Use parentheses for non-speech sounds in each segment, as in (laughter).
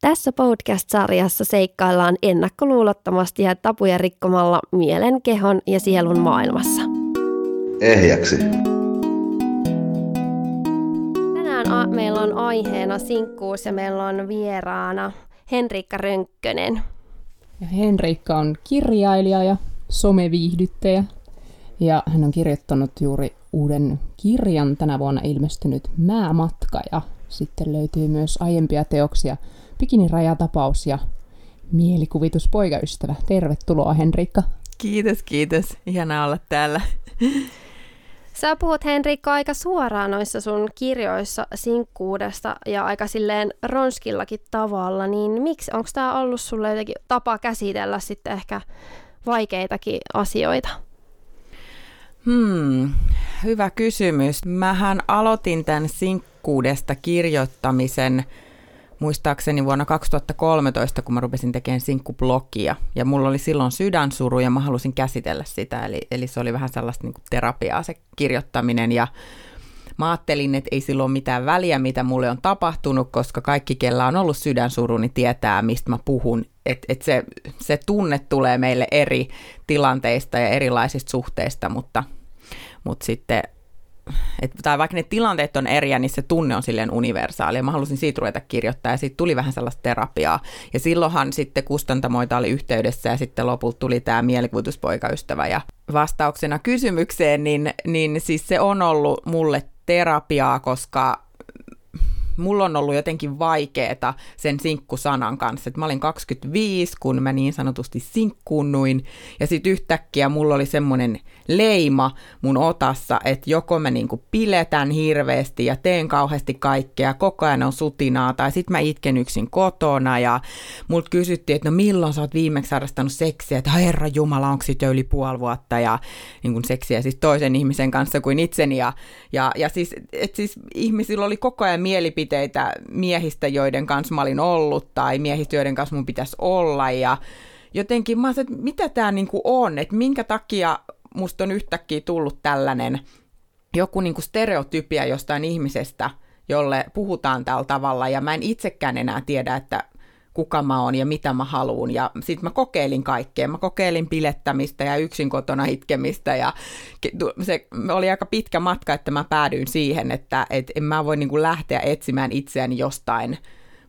Tässä podcast-sarjassa seikkaillaan ennakkoluulottomasti ja tapuja rikkomalla mielen, kehon ja sielun maailmassa. Ehjäksi. Tänään a- meillä on aiheena sinkkuus ja meillä on vieraana Henriikka Rönkkönen. Ja Henriikka on kirjailija ja someviihdyttäjä. Ja hän on kirjoittanut juuri uuden kirjan tänä vuonna ilmestynyt Määmatka. Ja sitten löytyy myös aiempia teoksia Bikinirajatapaus ja Mielikuvitus poikaystävä. Tervetuloa Henriikka. Kiitos, kiitos. Ihanaa olla täällä. Sä puhut Henriikka aika suoraan noissa sun kirjoissa sinkkuudesta ja aika silleen ronskillakin tavalla, niin miksi, onko tämä ollut sulle jotenkin tapa käsitellä sitten ehkä vaikeitakin asioita? Hmm, hyvä kysymys. Mähän aloitin tämän sinkkuudesta kirjoittamisen muistaakseni vuonna 2013, kun mä rupesin tekemään sinkkublogia. Ja mulla oli silloin sydänsuru ja mä halusin käsitellä sitä. Eli, eli se oli vähän sellaista niin terapiaa se kirjoittaminen. Ja mä ajattelin, että ei silloin mitään väliä, mitä mulle on tapahtunut, koska kaikki, kellä on ollut sydänsuru, niin tietää, mistä mä puhun. Että et se, se tunne tulee meille eri tilanteista ja erilaisista suhteista, mutta, mutta sitten et, tai vaikka ne tilanteet on eriä, niin se tunne on silleen universaali. Ja mä halusin siitä ruveta kirjoittaa ja siitä tuli vähän sellaista terapiaa. Ja silloinhan sitten kustantamoita oli yhteydessä ja sitten lopulta tuli tämä mielikuvituspoikaystävä. Ja vastauksena kysymykseen, niin, niin siis se on ollut mulle terapiaa, koska mulla on ollut jotenkin vaikeeta sen sinkkusanan kanssa. Et mä olin 25, kun mä niin sanotusti sinkkuunnuin, ja sitten yhtäkkiä mulla oli semmoinen leima mun otassa, että joko mä niinku piletän hirveästi ja teen kauheasti kaikkea, koko ajan on sutinaa, tai sitten mä itken yksin kotona, ja mut kysyttiin, että no milloin sä oot viimeksi harrastanut seksiä, että herra Jumala, onko sit jo yli puoli vuotta, ja niin kun seksiä siis toisen ihmisen kanssa kuin itseni, ja, ja, ja siis, et siis ihmisillä oli koko ajan mielipiteitä miehistä, joiden kanssa mä olin ollut, tai miehistä, joiden kanssa mun pitäisi olla, ja jotenkin mä sanoin, että mitä tämä niinku on, että minkä takia musta on yhtäkkiä tullut tällainen joku niinku stereotypia jostain ihmisestä, jolle puhutaan tällä tavalla, ja mä en itsekään enää tiedä, että kuka mä oon ja mitä mä haluun. Ja sitten mä kokeilin kaikkea. Mä kokeilin pilettämistä ja yksin kotona itkemistä ja se oli aika pitkä matka, että mä päädyin siihen, että et en mä voi niinku lähteä etsimään itseäni jostain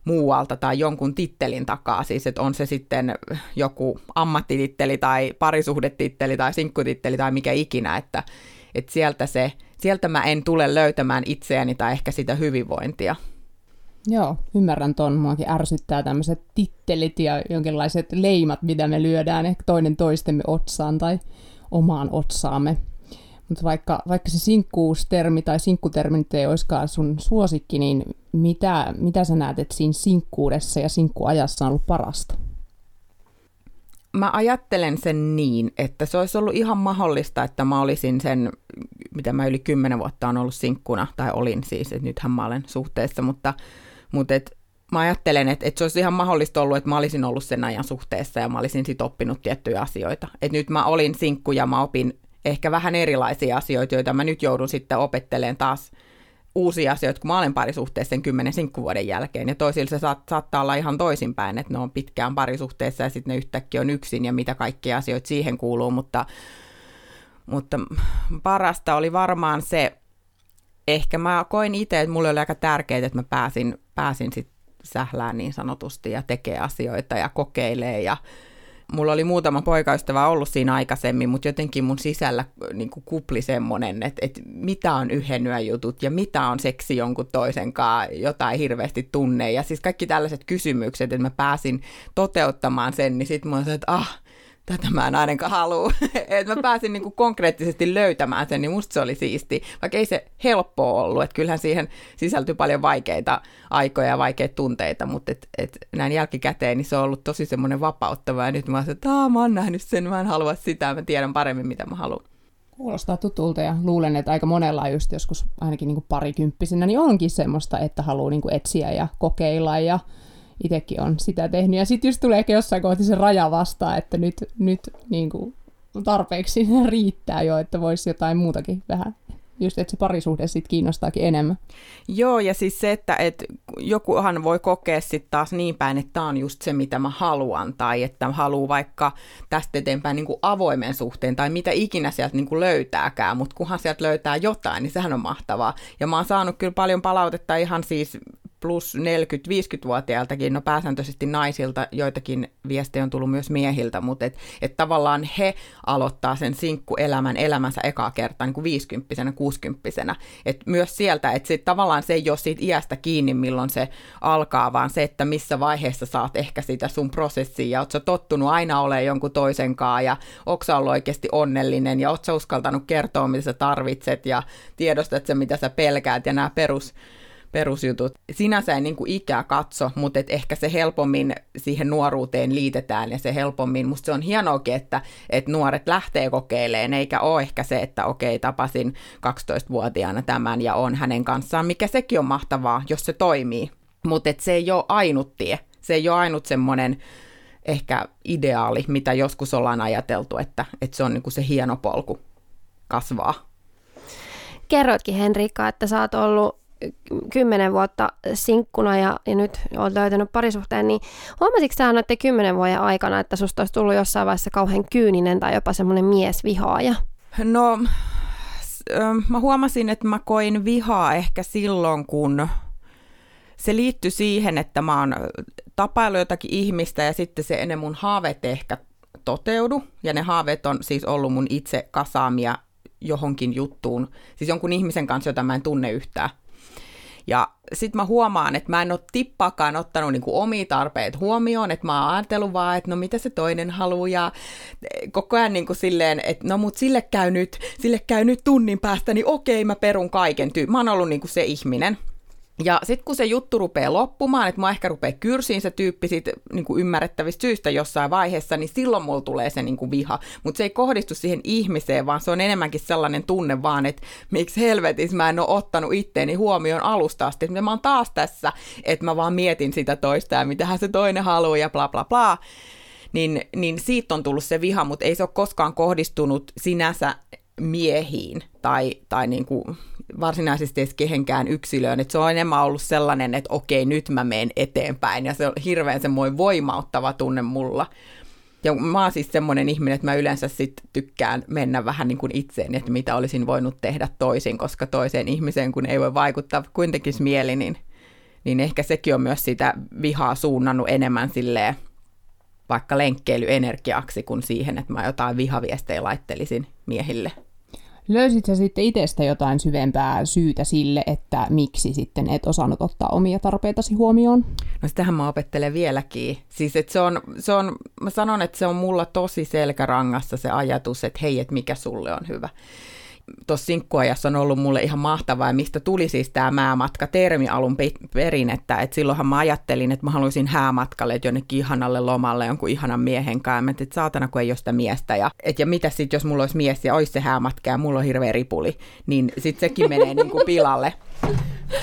muualta tai jonkun tittelin takaa. Siis, että on se sitten joku ammattititteli tai parisuhdetitteli tai sinkkutitteli tai mikä ikinä, että, että sieltä, se, sieltä mä en tule löytämään itseäni tai ehkä sitä hyvinvointia. Joo, ymmärrän ton. Muakin ärsyttää tämmöiset tittelit ja jonkinlaiset leimat, mitä me lyödään ehkä toinen toistemme otsaan tai omaan otsaamme. Mutta vaikka, vaikka se sinkkuustermi tai sinkkutermi nyt ei olisikaan sun suosikki, niin mitä, mitä sä näet, että siinä sinkkuudessa ja sinkkuajassa on ollut parasta? Mä ajattelen sen niin, että se olisi ollut ihan mahdollista, että mä olisin sen, mitä mä yli kymmenen vuotta on ollut sinkkuna, tai olin siis, että nythän mä olen suhteessa, mutta, mutta et, mä ajattelen, että, että se olisi ihan mahdollista ollut, että mä olisin ollut sen ajan suhteessa ja mä olisin sit oppinut tiettyjä asioita. Että nyt mä olin sinkku ja mä opin ehkä vähän erilaisia asioita, joita mä nyt joudun sitten opettelemaan taas uusia asioita, kun mä olen parisuhteessa sen kymmenen sinkkuvuoden jälkeen. Ja toisilla se saat, saattaa olla ihan toisinpäin, että ne on pitkään parisuhteessa ja sitten ne yhtäkkiä on yksin ja mitä kaikkia asioita siihen kuuluu. Mutta, mutta parasta oli varmaan se, ehkä mä koin itse, että mulle oli aika tärkeää, että mä pääsin, pääsin sitten sählään niin sanotusti ja tekee asioita ja kokeilee ja mulla oli muutama poikaystävä ollut siinä aikaisemmin, mutta jotenkin mun sisällä niin kuin kupli semmoinen, että, että mitä on yhden jutut ja mitä on seksi jonkun toisen kanssa, jotain hirveästi tunne. Ja siis kaikki tällaiset kysymykset, että mä pääsin toteuttamaan sen, niin sitten mä se, että ah, tätä mä en ainakaan halua. (laughs) että mä pääsin niinku konkreettisesti löytämään sen, niin musta se oli siisti. Vaikka ei se helppoa ollut, että kyllähän siihen sisältyy paljon vaikeita aikoja ja vaikeita tunteita, mutta et, et näin jälkikäteen niin se on ollut tosi semmoinen vapauttava. Ja nyt mä oon että mä oon nähnyt sen, mä en halua sitä, mä tiedän paremmin, mitä mä haluan. Kuulostaa tutulta ja luulen, että aika monella just joskus ainakin niin parikymppisenä niin onkin semmoista, että haluaa niin etsiä ja kokeilla ja itsekin on sitä tehnyt. Ja sitten just tulee ehkä jossain kohti se raja vastaan, että nyt, nyt niin kuin tarpeeksi (laughs) riittää jo, että voisi jotain muutakin vähän just että se parisuhde sitten kiinnostaakin enemmän. Joo, ja siis se, että et jokuhan voi kokea sitten taas niin päin, että tämä on just se, mitä mä haluan, tai että mä haluan vaikka tästä eteenpäin niin kuin avoimen suhteen, tai mitä ikinä sieltä niin kuin löytääkään, mutta kunhan sieltä löytää jotain, niin sehän on mahtavaa. Ja mä oon saanut kyllä paljon palautetta ihan siis plus 40-50-vuotiailtakin, no pääsääntöisesti naisilta, joitakin viestejä on tullut myös miehiltä, mutta et, et tavallaan he aloittaa sen sinkkuelämän elämänsä ekaa kertaa niin kuin 50 60 Et myös sieltä, että sit tavallaan se ei ole siitä iästä kiinni, milloin se alkaa, vaan se, että missä vaiheessa saat ehkä sitä sun prosessia ja oot tottunut aina olemaan jonkun toisen kanssa ja onko ollut oikeasti onnellinen ja oot uskaltanut kertoa, mitä sä tarvitset ja tiedostat se, mitä sä pelkäät ja nämä perus perusjutut. Sinänsä ei niin kuin ikää katso, mutta et ehkä se helpommin siihen nuoruuteen liitetään ja se helpommin, musta se on hienoakin, että, että nuoret lähtee kokeilemaan, eikä ole ehkä se, että okei, tapasin 12-vuotiaana tämän ja on hänen kanssaan, mikä sekin on mahtavaa, jos se toimii. Mutta se ei ole ainut tie, se ei ole ainut semmoinen ehkä ideaali, mitä joskus ollaan ajateltu, että, että se on niin kuin se hieno polku kasvaa. Kerroitkin Henrikka, että sä oot ollut kymmenen vuotta sinkkuna ja, ja nyt olet löytänyt parisuhteen, niin huomasitko sä noiden kymmenen vuoden aikana, että susta olisi tullut jossain vaiheessa kauhean kyyninen tai jopa semmoinen miesvihaaja? No, mä huomasin, että mä koin vihaa ehkä silloin, kun se liittyi siihen, että mä oon tapailu jotakin ihmistä ja sitten se ennen mun haaveet ehkä toteudu. Ja ne haaveet on siis ollut mun itse kasaamia johonkin juttuun, siis jonkun ihmisen kanssa, jota mä en tunne yhtään. Ja sitten mä huomaan, että mä en ole tippaakaan ottanut niinku omia tarpeet huomioon, että mä oon ajatellut vaan, että no mitä se toinen haluaa ja koko ajan niinku silleen, että no mut sille käy nyt, sille käy nyt tunnin päästä, niin okei mä perun kaiken. Mä oon ollut niinku se ihminen. Ja sitten kun se juttu rupeaa loppumaan, että mä ehkä rupeaa kyrsiin se tyyppi sit, niin kuin ymmärrettävistä syistä jossain vaiheessa, niin silloin mulla tulee se niin kuin viha. Mutta se ei kohdistu siihen ihmiseen, vaan se on enemmänkin sellainen tunne vaan, että miksi helvetissä mä en ole ottanut itteeni huomioon alusta asti, että mä oon taas tässä, että mä vaan mietin sitä toista ja mitähän se toinen haluaa ja bla bla bla. Niin, niin siitä on tullut se viha, mutta ei se ole koskaan kohdistunut sinänsä miehiin tai, tai niin kuin varsinaisesti edes kehenkään yksilöön. Että se on enemmän ollut sellainen, että okei, nyt mä menen eteenpäin. Ja se on hirveän semmoinen voimauttava tunne mulla. Ja mä oon siis semmoinen ihminen, että mä yleensä sit tykkään mennä vähän niin kuin itseen, että mitä olisin voinut tehdä toisin, koska toiseen ihmiseen, kun ei voi vaikuttaa kuitenkin mieli, niin, niin ehkä sekin on myös sitä vihaa suunnannut enemmän silleen, vaikka lenkkeilyenergiaksi kuin siihen, että mä jotain vihaviestejä laittelisin miehille. Löysit sä sitten itsestä jotain syvempää syytä sille, että miksi sitten et osannut ottaa omia tarpeitasi huomioon? No sitähän mä opettelen vieläkin. Siis että se on, se on, mä sanon, että se on mulla tosi selkärangassa se ajatus, että hei, että mikä sulle on hyvä tuossa sinkkuajassa on ollut mulle ihan mahtavaa, ja mistä tuli siis tämä määmatka-termi alun perin, että et silloinhan mä ajattelin, että mä haluaisin häämatkalle, että jonnekin ihanalle lomalle jonkun ihanan miehen kanssa, että et saatana kun ei ole sitä miestä, ja, et, ja mitä sitten, jos mulla olisi mies ja olisi se häämatka ja mulla on hirveä ripuli, niin sitten sekin menee niin kuin pilalle.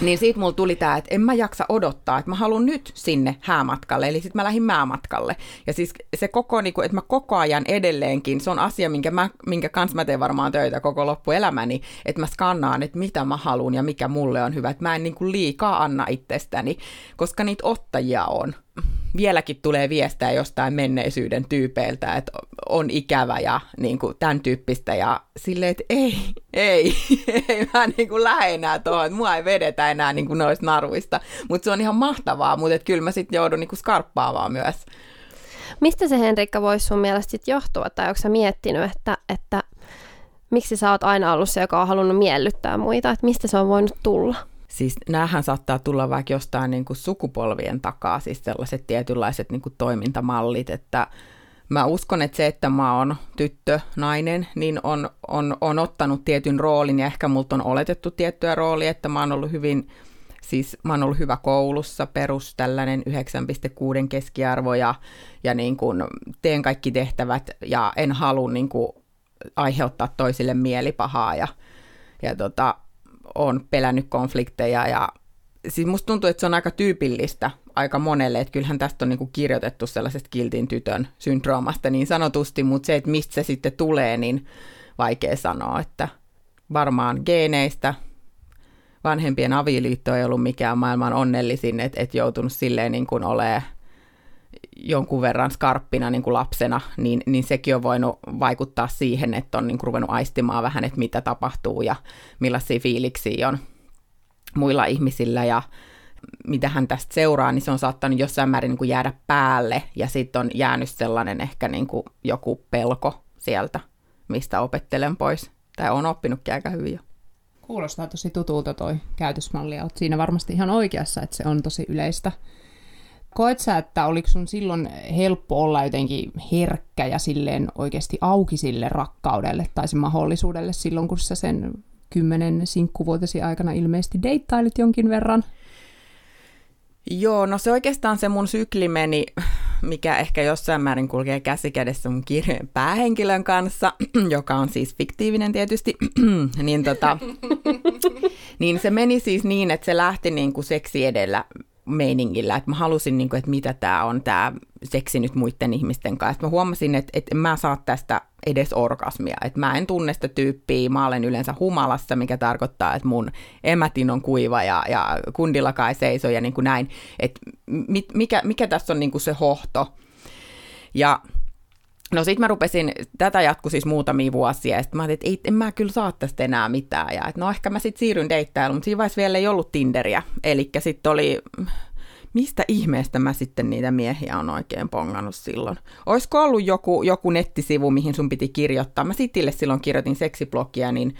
Niin siitä mulla tuli tämä, että en mä jaksa odottaa, että mä haluan nyt sinne häämatkalle, eli sitten mä lähdin määmatkalle. Ja siis se koko, niin kuin, että mä koko ajan edelleenkin, se on asia, minkä, mä, minkä kanssa mä teen varmaan töitä koko loppuelämäni, että mä skannaan, että mitä mä haluan ja mikä mulle on hyvä. Että mä en niin kuin liikaa anna itsestäni, koska niitä ottajia on vieläkin tulee viestejä jostain menneisyyden tyypeiltä, että on ikävä ja niin kuin, tämän tyyppistä ja silleen, että ei, ei, (laughs) ei mä niin kuin lähde enää tuohon, mua ei vedetä enää niin kuin noista naruista, mutta se on ihan mahtavaa, mutta kyllä mä sitten joudun niin kuin skarppaamaan myös. Mistä se Henrikka voisi sun mielestä sitten johtua, tai onko sä miettinyt, että, että miksi sä oot aina ollut se, joka on halunnut miellyttää muita, että mistä se on voinut tulla? Siis näähän saattaa tulla vaikka jostain niin kuin sukupolvien takaa, siis sellaiset tietynlaiset niin kuin toimintamallit, että mä uskon, että se, että mä oon tyttö, nainen, niin on, on, on ottanut tietyn roolin ja ehkä multa on oletettu tiettyä roolia, että mä oon ollut hyvin, siis mä oon ollut hyvä koulussa, perus tällainen 9,6 keskiarvo ja, ja niin kuin teen kaikki tehtävät ja en halua niin kuin aiheuttaa toisille mielipahaa ja, ja tota, on pelännyt konflikteja ja siis musta tuntuu, että se on aika tyypillistä aika monelle, että kyllähän tästä on niinku kirjoitettu sellaisesta kiltin tytön syndroomasta niin sanotusti, mutta se, että mistä se sitten tulee, niin vaikea sanoa, että varmaan geeneistä. Vanhempien avioliitto ei ollut mikään maailman onnellisin, että et joutunut silleen niin kuin olemaan jonkun verran skarppina niin kuin lapsena, niin, niin sekin on voinut vaikuttaa siihen, että on niin kuin ruvennut aistimaan vähän, että mitä tapahtuu ja millaisia fiiliksiä on muilla ihmisillä ja mitä hän tästä seuraa, niin se on saattanut jossain määrin niin kuin jäädä päälle ja sitten on jäänyt sellainen ehkä niin kuin joku pelko sieltä, mistä opettelen pois. Tai on oppinutkin aika hyvin jo. Kuulostaa tosi tutulta toi käytösmalli ja olet siinä varmasti ihan oikeassa, että se on tosi yleistä. Koet sä, että oliko sun silloin helppo olla jotenkin herkkä ja silleen oikeasti auki sille rakkaudelle tai sen mahdollisuudelle silloin, kun sä sen kymmenen sinkkuvuotesi aikana ilmeisesti deittailit jonkin verran? Joo, no se oikeastaan se mun sykli meni, mikä ehkä jossain määrin kulkee käsikädessä mun kirjojen päähenkilön kanssa, (clears throat) joka on siis fiktiivinen tietysti, (clears throat) niin, tota, (laughs) niin se meni siis niin, että se lähti niin kuin seksi edellä meiningillä, että mä halusin, niin kuin, että mitä tämä on, tämä seksi nyt muiden ihmisten kanssa. Mä huomasin, että, että mä saa tästä edes orgasmia, että mä en tunne sitä tyyppiä, mä olen yleensä humalassa, mikä tarkoittaa, että mun emätin on kuiva ja, ja kundillakaan ei seiso ja niin kuin näin, että mikä, mikä tässä on niin kuin se hohto. Ja No sit mä rupesin, tätä jatku siis muutamia vuosia, ja sitten mä ajattelin, että ei, en mä kyllä saa tästä enää mitään, ja että no ehkä mä sitten siirryn deittailuun, mutta siinä vaiheessa vielä ei ollut Tinderiä, eli sitten oli, mistä ihmeestä mä sitten niitä miehiä on oikein pongannut silloin? Olisiko ollut joku, joku nettisivu, mihin sun piti kirjoittaa? Mä Sitille silloin kirjoitin seksiblogia, niin,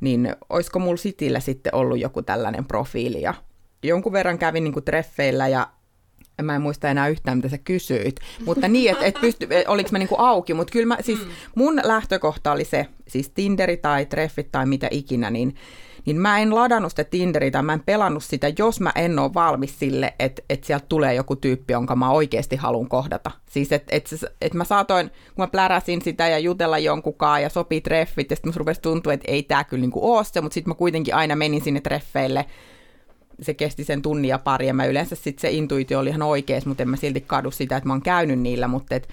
niin olisiko mulla Sitillä sitten ollut joku tällainen profiili, ja jonkun verran kävin niin kuin treffeillä, ja mä en muista enää yhtään, mitä sä kysyit, mutta niin, että et pysty, et oliko mä niinku auki, mutta kyllä mä, siis mm. mun lähtökohta oli se, siis Tinderi tai treffit tai mitä ikinä, niin, niin mä en ladannut sitä Tinderia tai mä en pelannut sitä, jos mä en ole valmis sille, että, että sieltä tulee joku tyyppi, jonka mä oikeasti haluan kohdata. Siis että et, et mä saatoin, kun mä pläräsin sitä ja jutella jonkunkaan ja sopii treffit, ja sitten musta rupesi tuntua, että ei tää kyllä niinku ole se, mutta sitten mä kuitenkin aina menin sinne treffeille, se kesti sen tunnin ja pari, ja mä yleensä sitten se intuitio oli ihan oikees, mutta en mä silti kadu sitä, että mä oon käynyt niillä, mutta et,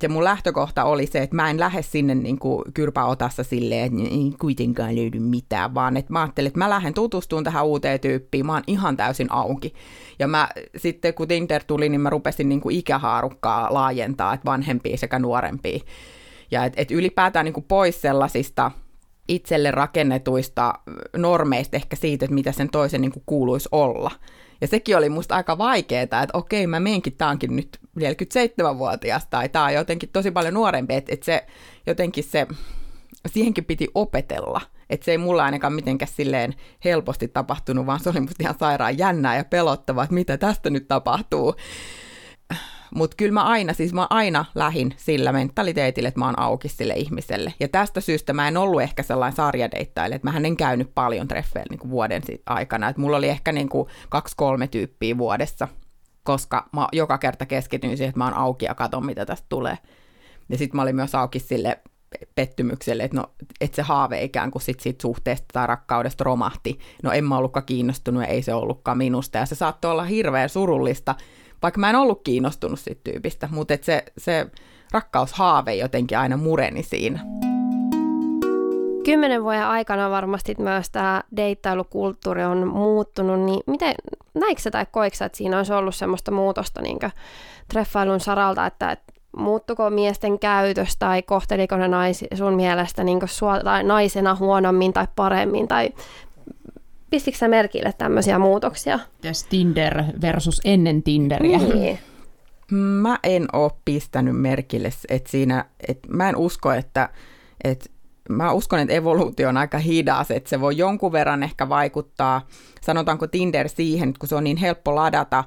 se mun lähtökohta oli se, että mä en lähde sinne niin kuin kyrpäotassa silleen, että ei kuitenkaan löydy mitään, vaan että mä ajattelin, että mä lähden tutustumaan tähän uuteen tyyppiin, mä oon ihan täysin auki. Ja mä sitten kun Tinder tuli, niin mä rupesin niin kuin ikähaarukkaa laajentaa, että vanhempia sekä nuorempia. Ja että et ylipäätään niin kuin pois sellaisista itselle rakennetuista normeista ehkä siitä, että mitä sen toisen niin kuin kuuluisi olla. Ja sekin oli musta aika vaikeaa, että okei, mä menenkin, tää onkin nyt 47-vuotias, tai tää on jotenkin tosi paljon nuorempi, että, että se jotenkin se, siihenkin piti opetella. Että se ei mulla ainakaan mitenkään silleen helposti tapahtunut, vaan se oli musta ihan sairaan jännää ja pelottavaa, että mitä tästä nyt tapahtuu. Mutta kyllä mä aina, siis mä aina lähin sillä mentaliteetillä, että mä oon auki sille ihmiselle. Ja tästä syystä mä en ollut ehkä sellainen sarjadeittaille, että mä en käynyt paljon treffeillä niin vuoden aikana. Että mulla oli ehkä niin kuin kaksi-kolme tyyppiä vuodessa, koska mä joka kerta keskityin siihen, että mä oon auki ja katon, mitä tästä tulee. Ja sitten mä olin myös auki sille pettymykselle, että, no, että se haave ikään kuin sit siitä suhteesta tai rakkaudesta romahti. No en mä ollutkaan kiinnostunut ja ei se ollutkaan minusta. Ja se saattoi olla hirveän surullista, vaikka mä en ollut kiinnostunut siitä tyypistä, mutta et se, se rakkaushaave jotenkin aina mureni siinä. Kymmenen vuoden aikana varmasti myös tämä deittailukulttuuri on muuttunut, niin miten, näikö sä tai koiksa, että siinä olisi ollut semmoista muutosta niin treffailun saralta, että, että muuttuko miesten käytös tai kohteliko ne naisi sun mielestä niin sua, tai naisena huonommin tai paremmin, tai pistikö sä merkille tämmöisiä muutoksia? Yes, Tinder versus ennen Tinderiä. Niin. Mä en ole pistänyt merkille, että siinä, että mä en usko, että, että mä uskon, että evoluutio on aika hidas, että se voi jonkun verran ehkä vaikuttaa, sanotaanko Tinder siihen, että kun se on niin helppo ladata,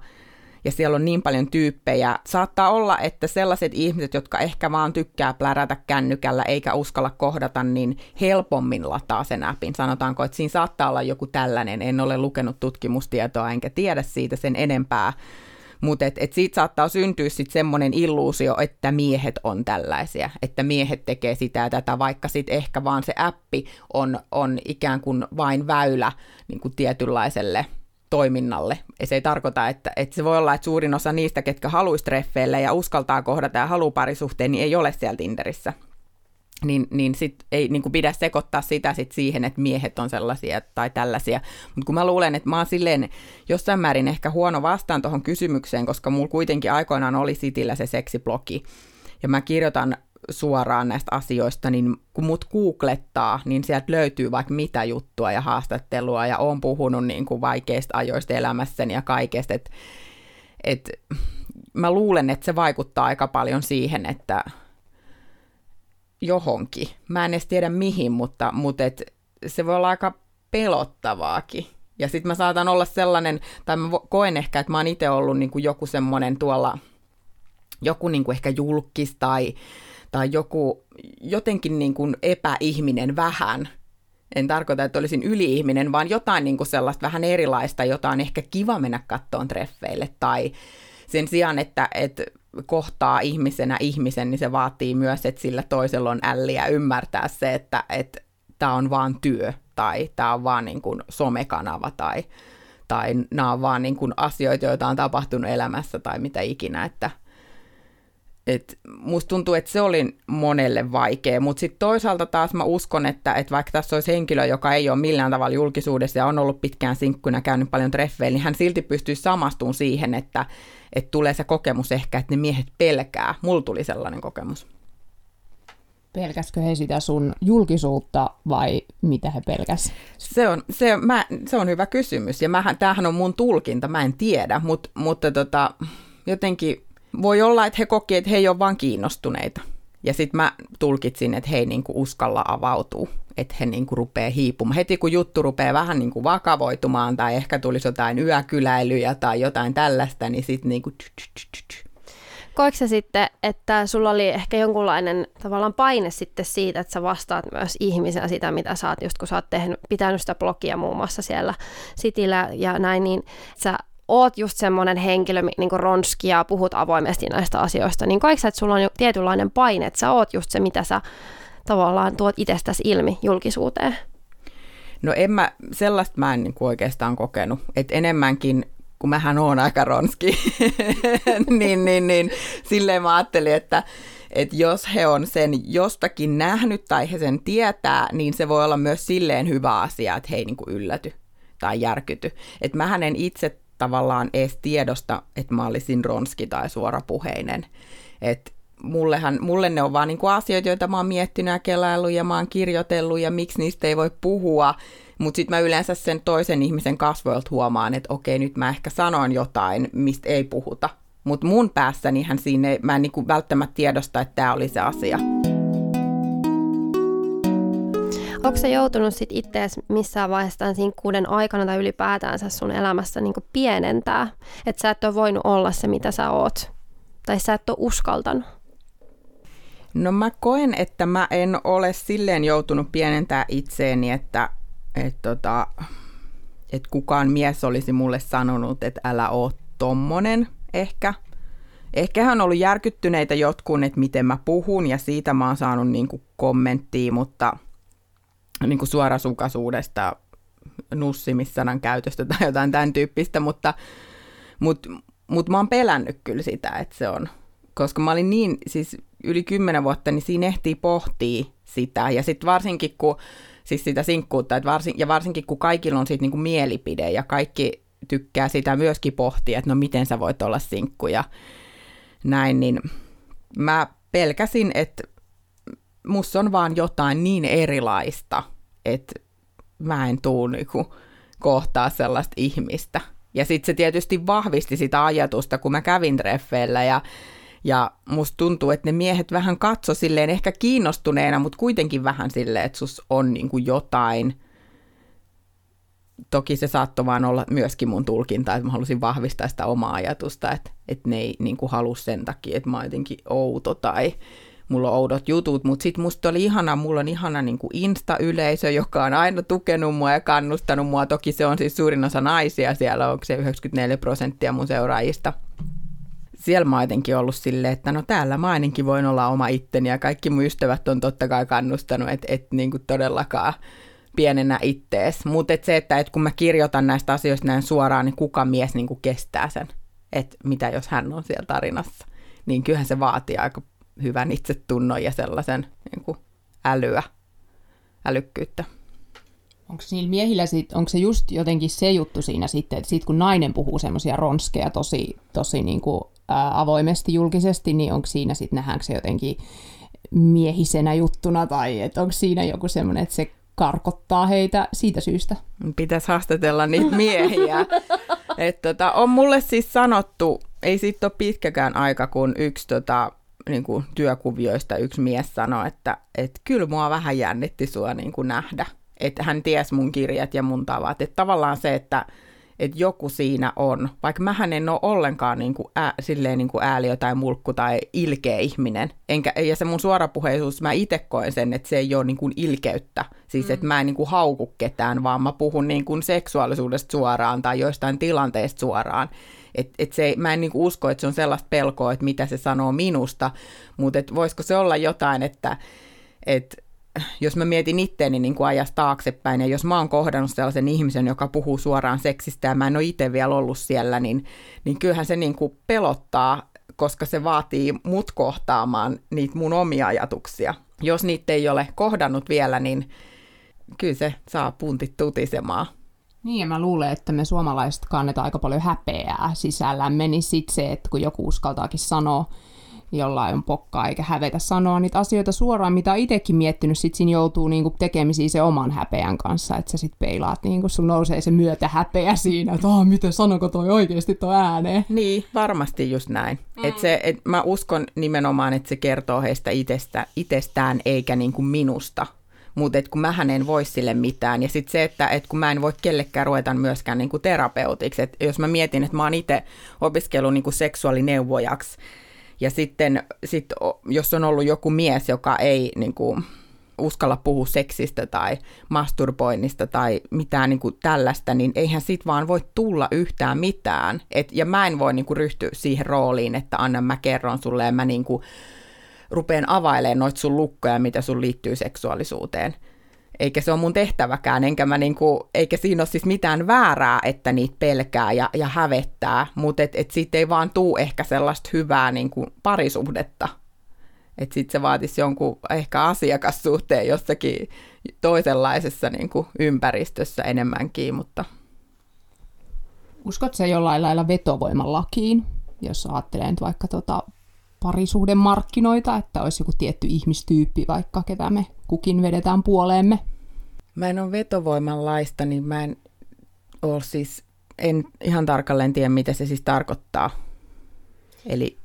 ja siellä on niin paljon tyyppejä. Saattaa olla, että sellaiset ihmiset, jotka ehkä vaan tykkää plärätä kännykällä eikä uskalla kohdata, niin helpommin lataa sen appin. Sanotaanko, että siinä saattaa olla joku tällainen. En ole lukenut tutkimustietoa enkä tiedä siitä sen enempää. Mutta et, et siitä saattaa syntyä sitten semmoinen illuusio, että miehet on tällaisia, että miehet tekee sitä ja tätä, vaikka sitten ehkä vaan se appi on, on ikään kuin vain väylä niin kuin tietynlaiselle toiminnalle. Ja se ei tarkoita, että, että se voi olla, että suurin osa niistä, ketkä haluaisi treffeille ja uskaltaa kohdata ja haluaa parisuhteen, niin ei ole siellä Tinderissä. niin, niin sit ei niin kuin pidä sekoittaa sitä sit siihen, että miehet on sellaisia tai tällaisia. Mutta kun mä luulen, että mä oon silleen jossain määrin ehkä huono vastaan tuohon kysymykseen, koska mulla kuitenkin aikoinaan oli Sitillä se seksiblogi, ja mä kirjoitan suoraan näistä asioista, niin kun mut googlettaa, niin sieltä löytyy vaikka mitä juttua ja haastattelua, ja oon puhunut niin kuin vaikeista ajoista elämässäni ja kaikesta, että et, mä luulen, että se vaikuttaa aika paljon siihen, että johonkin. Mä en edes tiedä mihin, mutta, mutta et, se voi olla aika pelottavaakin. Ja sitten mä saatan olla sellainen, tai mä koen ehkä, että mä oon itse ollut niin kuin joku semmoinen tuolla, joku niin kuin ehkä julkis tai, tai joku jotenkin niin kuin epäihminen vähän. En tarkoita, että olisin yliihminen, vaan jotain niin kuin sellaista vähän erilaista, jota on ehkä kiva mennä kattoon treffeille. Tai sen sijaan, että, että kohtaa ihmisenä ihmisen, niin se vaatii myös, että sillä toisella on älliä ymmärtää se, että tämä on vaan työ tai tämä on vaan niin kuin somekanava tai, tai nämä on vaan niin kuin asioita, joita on tapahtunut elämässä tai mitä ikinä, että et musta tuntuu, että se oli monelle vaikea, mutta sitten toisaalta taas mä uskon, että, että vaikka tässä olisi henkilö, joka ei ole millään tavalla julkisuudessa ja on ollut pitkään sinkkuna, käynyt paljon treffeillä, niin hän silti pystyy samastumaan siihen, että, että tulee se kokemus ehkä, että ne miehet pelkää. Mulla tuli sellainen kokemus. Pelkäskö he sitä sun julkisuutta vai mitä he pelkäs? Se on, se, mä, se on hyvä kysymys ja mähän, tämähän on mun tulkinta, mä en tiedä, mutta, mutta tota, jotenkin voi olla, että he koki, että he ei ole vaan kiinnostuneita. Ja sitten mä tulkitsin, että he ei niinku uskalla avautua, että he niinku rupeaa hiipumaan. Heti kun juttu rupeaa vähän niinku vakavoitumaan tai ehkä tulisi jotain yökyläilyjä tai jotain tällaista, niin sitten niinku... Koiko se sitten, että sulla oli ehkä jonkunlainen tavallaan paine sitten siitä, että sä vastaat myös ihmisenä sitä, mitä sä oot, just kun sä oot tehnyt, pitänyt sitä blogia muun muassa siellä Sitillä ja näin, niin sä oot just semmoinen henkilö, niin kuin ronski ja puhut avoimesti näistä asioista, niin kaikki että sulla on jo tietynlainen paine, että sä oot just se, mitä sä tavallaan tuot itsestäsi ilmi julkisuuteen? No en mä, sellaista mä en niin kuin oikeastaan kokenut, että enemmänkin kun mähän oon aika ronski, (laughs) niin, niin, niin silleen mä ajattelin, että, että jos he on sen jostakin nähnyt tai he sen tietää, niin se voi olla myös silleen hyvä asia, että he ei niin kuin ylläty tai järkyty. Että mähän en itse tavallaan edes tiedosta, että mä olisin ronski tai suorapuheinen. että mullehan, mulle ne on vaan niinku asioita, joita mä oon miettinyt ja kelaillut ja mä oon kirjoitellut ja miksi niistä ei voi puhua. Mutta sitten mä yleensä sen toisen ihmisen kasvoilta huomaan, että okei, nyt mä ehkä sanoin jotain, mistä ei puhuta. Mutta mun päässänihän siinä, mä en niinku välttämättä tiedosta, että tämä oli se asia. Onko se joutunut sit itseäsi missään vaiheessa tämän sinkkuuden aikana tai ylipäätänsä sun elämässä niin pienentää? Että sä et ole voinut olla se, mitä sä oot? Tai sä et ole uskaltanut? No mä koen, että mä en ole silleen joutunut pienentää itseeni, että et tota, et kukaan mies olisi mulle sanonut, että älä oo tommonen ehkä. Ehkä on ollut järkyttyneitä jotkun, että miten mä puhun ja siitä mä oon saanut niinku kommenttia, mutta – niin kuin suorasukaisuudesta, nussimissanan käytöstä tai jotain tämän tyyppistä, mutta, mutta, mutta mä oon pelännyt kyllä sitä, että se on, koska mä olin niin, siis yli kymmenen vuotta, niin siinä ehtii pohtia sitä, ja sitten varsinkin kun, siis sitä sinkkuutta, että varsin, ja varsinkin kun kaikilla on siitä niin kuin mielipide, ja kaikki tykkää sitä myöskin pohtia, että no miten sä voit olla sinkku, ja näin, niin mä pelkäsin, että musta on vaan jotain niin erilaista, että mä en tuu niinku kohtaa sellaista ihmistä. Ja sitten se tietysti vahvisti sitä ajatusta, kun mä kävin treffeillä ja, ja musta tuntuu, että ne miehet vähän katso silleen ehkä kiinnostuneena, mutta kuitenkin vähän silleen, että sus on niinku jotain. Toki se saattoi vaan olla myöskin mun tulkinta, että mä halusin vahvistaa sitä omaa ajatusta, että, että ne ei niinku halua sen takia, että mä oon jotenkin outo tai mulla on oudot jutut, mutta sitten musta oli ihana, mulla on ihana niin kuin Insta-yleisö, joka on aina tukenut mua ja kannustanut mua. Toki se on siis suurin osa naisia, siellä on se 94 prosenttia mun seuraajista. Siellä mä oon jotenkin ollut silleen, että no täällä mä ainakin voin olla oma itteni ja kaikki mun ystävät on totta kai kannustanut, että et niin kuin todellakaan pienenä ittees. Mutta et se, että et kun mä kirjoitan näistä asioista näin suoraan, niin kuka mies niin kuin kestää sen, että mitä jos hän on siellä tarinassa. Niin kyllähän se vaatii aika hyvän itsetunnon ja sellaisen niin kuin älyä, älykkyyttä. Onko niillä miehillä sit, onko se just jotenkin se juttu siinä sitten, että sit kun nainen puhuu semmoisia ronskeja tosi, tosi niin kuin, ää, avoimesti julkisesti, niin onko siinä sitten nähdäänkö se jotenkin miehisenä juttuna tai että onko siinä joku semmoinen, että se karkottaa heitä siitä syystä? Pitäisi haastatella niitä (laughs) miehiä. Et tota, on mulle siis sanottu, ei siitä ole pitkäkään aika, kun yksi tota, niin kuin työkuvioista yksi mies sanoi, että et kyllä mua vähän jännitti sua niin kuin nähdä. Että hän ties mun kirjat ja mun tavat. Että tavallaan se, että että joku siinä on, vaikka mähän en ole ollenkaan niin kuin ää, silleen niin kuin ääliö tai mulkku tai ilkeä ihminen. Enkä, ja se mun suorapuheisuus, mä itse koen sen, että se ei ole niin kuin ilkeyttä. Siis, mm. että mä en niin kuin hauku ketään, vaan mä puhun niin kuin seksuaalisuudesta suoraan tai joistain tilanteista suoraan. Et, et se, mä en niin kuin usko, että se on sellaista pelkoa, että mitä se sanoo minusta, mutta voisiko se olla jotain, että et, jos mä mietin itteeni niin kuin ajasta taaksepäin, ja jos mä oon kohdannut sellaisen ihmisen, joka puhuu suoraan seksistä, ja mä en ole itse vielä ollut siellä, niin, niin kyllähän se niin kuin pelottaa, koska se vaatii mut kohtaamaan niitä mun omia ajatuksia. Jos niitä ei ole kohdannut vielä, niin kyllä se saa puntit tutisemaan. Niin, ja mä luulen, että me suomalaiset kannetaan aika paljon häpeää sisällämme, niin sit se, että kun joku uskaltaakin sanoa, jollain on pokkaa eikä hävetä sanoa niitä asioita suoraan, mitä itsekin miettinyt, sit siinä joutuu niinku tekemisiin se oman häpeän kanssa, että sä sit peilaat, niinku sun nousee se myötä häpeä siinä, että miten sanoko toi oikeasti toi ääneen. Niin, varmasti just näin. Mm. Et se, et mä uskon nimenomaan, että se kertoo heistä itestä, itsestään eikä niinku minusta, mutta kun mä en voi sille mitään. Ja sitten se, että et kun mä en voi kellekään ruveta myöskään niinku terapeutiksi, että jos mä mietin, että mä oon itse opiskellut niinku seksuaalineuvojaksi, ja sitten sit, jos on ollut joku mies, joka ei niin kuin, uskalla puhua seksistä tai masturboinnista tai mitään niin kuin tällaista, niin eihän sit vaan voi tulla yhtään mitään. Et, ja mä en voi niin kuin, ryhtyä siihen rooliin, että anna mä kerron sulle ja mä niin kuin, rupeen availemaan noita sun lukkoja, mitä sun liittyy seksuaalisuuteen eikä se ole mun tehtäväkään, enkä mä niinku, eikä siinä ole siis mitään väärää, että niitä pelkää ja, ja hävettää, mutta et, et siitä ei vaan tuu ehkä sellaista hyvää niinku parisuhdetta. Että sitten se vaatisi jonkun ehkä asiakassuhteen jossakin toisenlaisessa niinku ympäristössä enemmänkin, mutta... Uskotko se jollain lailla vetovoiman lakiin, jos ajattelee nyt vaikka tota parisuhden markkinoita, että olisi joku tietty ihmistyyppi vaikka, ketä me kukin vedetään puoleemme? Mä en ole vetovoiman laista, niin mä en ole siis, en ihan tarkalleen tiedä, mitä se siis tarkoittaa. Eli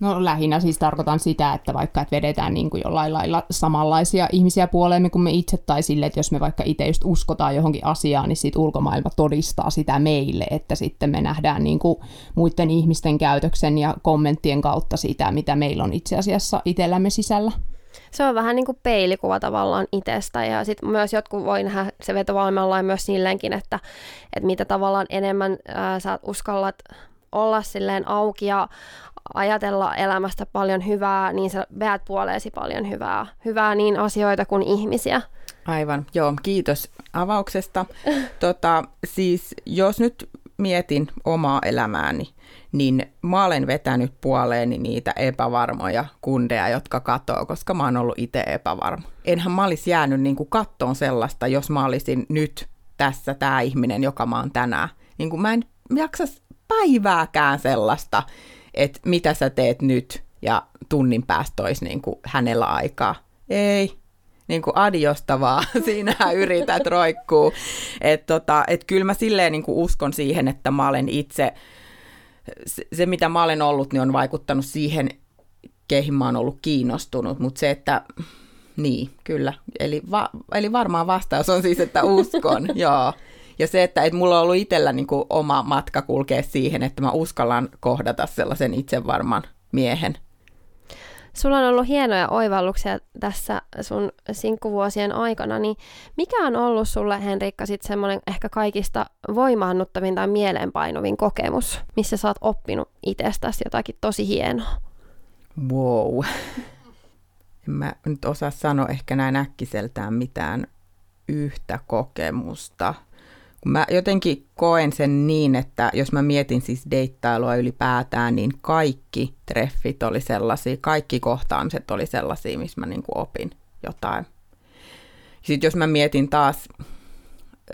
No lähinnä siis tarkoitan sitä, että vaikka että vedetään niin kuin jollain lailla samanlaisia ihmisiä puoleemme kuin me itse, tai sille, että jos me vaikka itse just uskotaan johonkin asiaan, niin sitten ulkomaailma todistaa sitä meille, että sitten me nähdään niin kuin muiden ihmisten käytöksen ja kommenttien kautta sitä, mitä meillä on itse asiassa itsellämme sisällä. Se on vähän niin kuin peilikuva tavallaan itsestä ja sitten myös jotkut voi nähdä se vetovoimalla myös silleenkin, että, että mitä tavallaan enemmän ää, sä uskallat olla silleen auki ja ajatella elämästä paljon hyvää, niin sä veät puoleesi paljon hyvää, hyvää niin asioita kuin ihmisiä. Aivan, joo, kiitos avauksesta. (laughs) tota, siis jos nyt mietin omaa elämääni, niin mä olen vetänyt puoleeni niitä epävarmoja kundeja, jotka katoo, koska mä oon ollut itse epävarma. Enhän mä olisi jäänyt niin kuin kattoon sellaista, jos mä olisin nyt tässä tämä ihminen, joka mä oon tänään. Niin kuin mä en jaksa päivääkään sellaista, että mitä sä teet nyt ja tunnin päästä olisi niin kuin hänellä aikaa. Ei, niin kuin adiosta vaan, (laughs) siinä yrität roikkuu. Että tota, et kyllä mä silleen niin kuin uskon siihen, että mä olen itse, se, se mitä mä olen ollut, niin on vaikuttanut siihen, keihin mä oon ollut kiinnostunut, mutta se, että niin, kyllä. Eli, va, eli varmaan vastaus on siis, että uskon, (laughs) joo. Ja se, että, että mulla on ollut itsellä niin kuin oma matka kulkea siihen, että mä uskallan kohdata sellaisen itsevarman miehen. Sulla on ollut hienoja oivalluksia tässä sun sinkkuvuosien aikana, niin mikä on ollut sulle, Henrikka, sitten semmoinen ehkä kaikista voimaannuttavin tai mieleenpainuvin kokemus, missä sä oot oppinut itsestäsi jotakin tosi hienoa? Wow. En mä nyt osaa sanoa ehkä näin äkkiseltään mitään yhtä kokemusta – Mä jotenkin koen sen niin, että jos mä mietin siis deittailua ylipäätään, niin kaikki treffit oli sellaisia, kaikki kohtaamiset oli sellaisia, missä mä niin kuin opin jotain. Sitten jos mä mietin taas,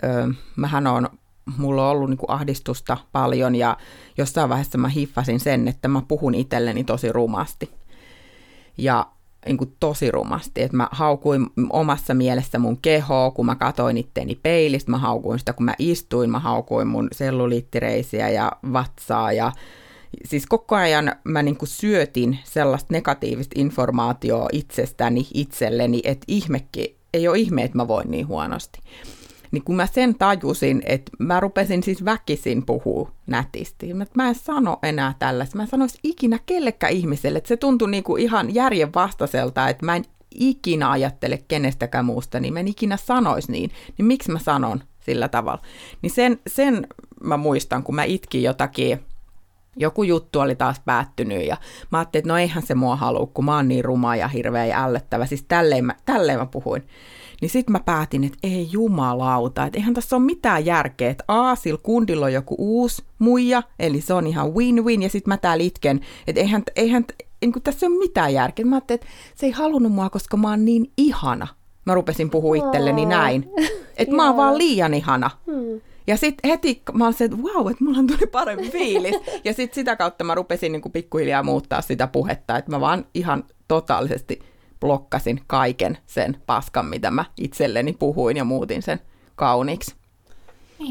öö, mähän on, mulla on ollut niinku ahdistusta paljon ja jossain vaiheessa mä hiffasin sen, että mä puhun itselleni tosi rumasti. Ja niin kuin tosi rumasti, että mä haukuin omassa mielessä mun kehoa, kun mä katoin itteeni peilistä, mä haukuin sitä, kun mä istuin, mä haukuin mun selluliittireisiä ja vatsaa ja siis koko ajan mä niin kuin syötin sellaista negatiivista informaatiota itsestäni itselleni, että ihmekin, ei ole ihme, että mä voin niin huonosti. Niin kun mä sen tajusin, että mä rupesin siis väkisin puhua nätisti. Mä, mä en sano enää tällaista. Mä en sanoisi ikinä kellekään ihmiselle. Että se tuntui niinku ihan järjenvastaiselta, että mä en ikinä ajattele kenestäkään muusta, niin mä en ikinä sanoisi niin. Niin miksi mä sanon sillä tavalla? Niin sen, sen mä muistan, kun mä itkin jotakin, joku juttu oli taas päättynyt ja mä ajattelin, että no eihän se mua halua, kun mä oon niin ruma ja hirveä ja ällöttävä. Siis tälleen mä, tälleen mä puhuin. Niin sitten mä päätin, että ei jumalauta, että eihän tässä ole mitään järkeä, että A, sillä kundilla on joku uusi muija, eli se on ihan win-win, ja sitten mä täällä itken, että eihän, eihän niin kuin tässä ole mitään järkeä. Mä ajattelin, että se ei halunnut mua, koska mä oon niin ihana. Mä rupesin puhua itselleni näin, (laughs) että mä oon vaan liian ihana. Hmm. Ja sitten heti mä olin että wow, että mulla tuli parempi fiilis. Ja sitten sitä kautta mä rupesin niin kuin pikkuhiljaa muuttaa sitä puhetta, että mä vaan ihan totaalisesti blokkasin kaiken sen paskan, mitä mä itselleni puhuin ja muutin sen kauniiksi.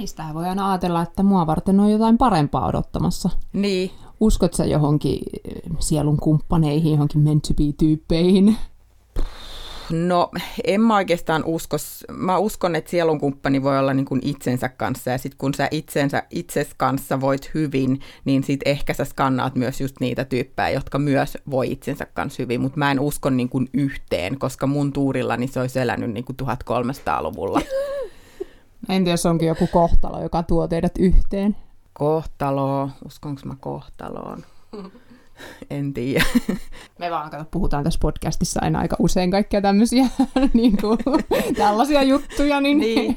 Sitä voi aina ajatella, että mua varten on jotain parempaa odottamassa. Niin. Uskot sä johonkin eh, sielun kumppaneihin, johonkin meant to be-tyyppeihin? No, en mä oikeastaan usko. Mä uskon, että sielunkumppani voi olla niin kuin itsensä kanssa, ja sitten kun sä itsensä, itses kanssa voit hyvin, niin sitten ehkä sä skannaat myös just niitä tyyppejä, jotka myös voi itsensä kanssa hyvin, mutta mä en usko niin kuin yhteen, koska mun tuurillani se olisi elänyt niin kuin 1300-luvulla. (laughs) En tiedä, jos onkin joku kohtalo, joka tuo teidät yhteen. Kohtalo, uskonko mä kohtaloon? (laughs) en tiedä. (laughs) Me vaan kato, puhutaan tässä podcastissa aina aika usein kaikkia tämmöisiä (laughs) niin kuin, tällaisia juttuja, niin, niin.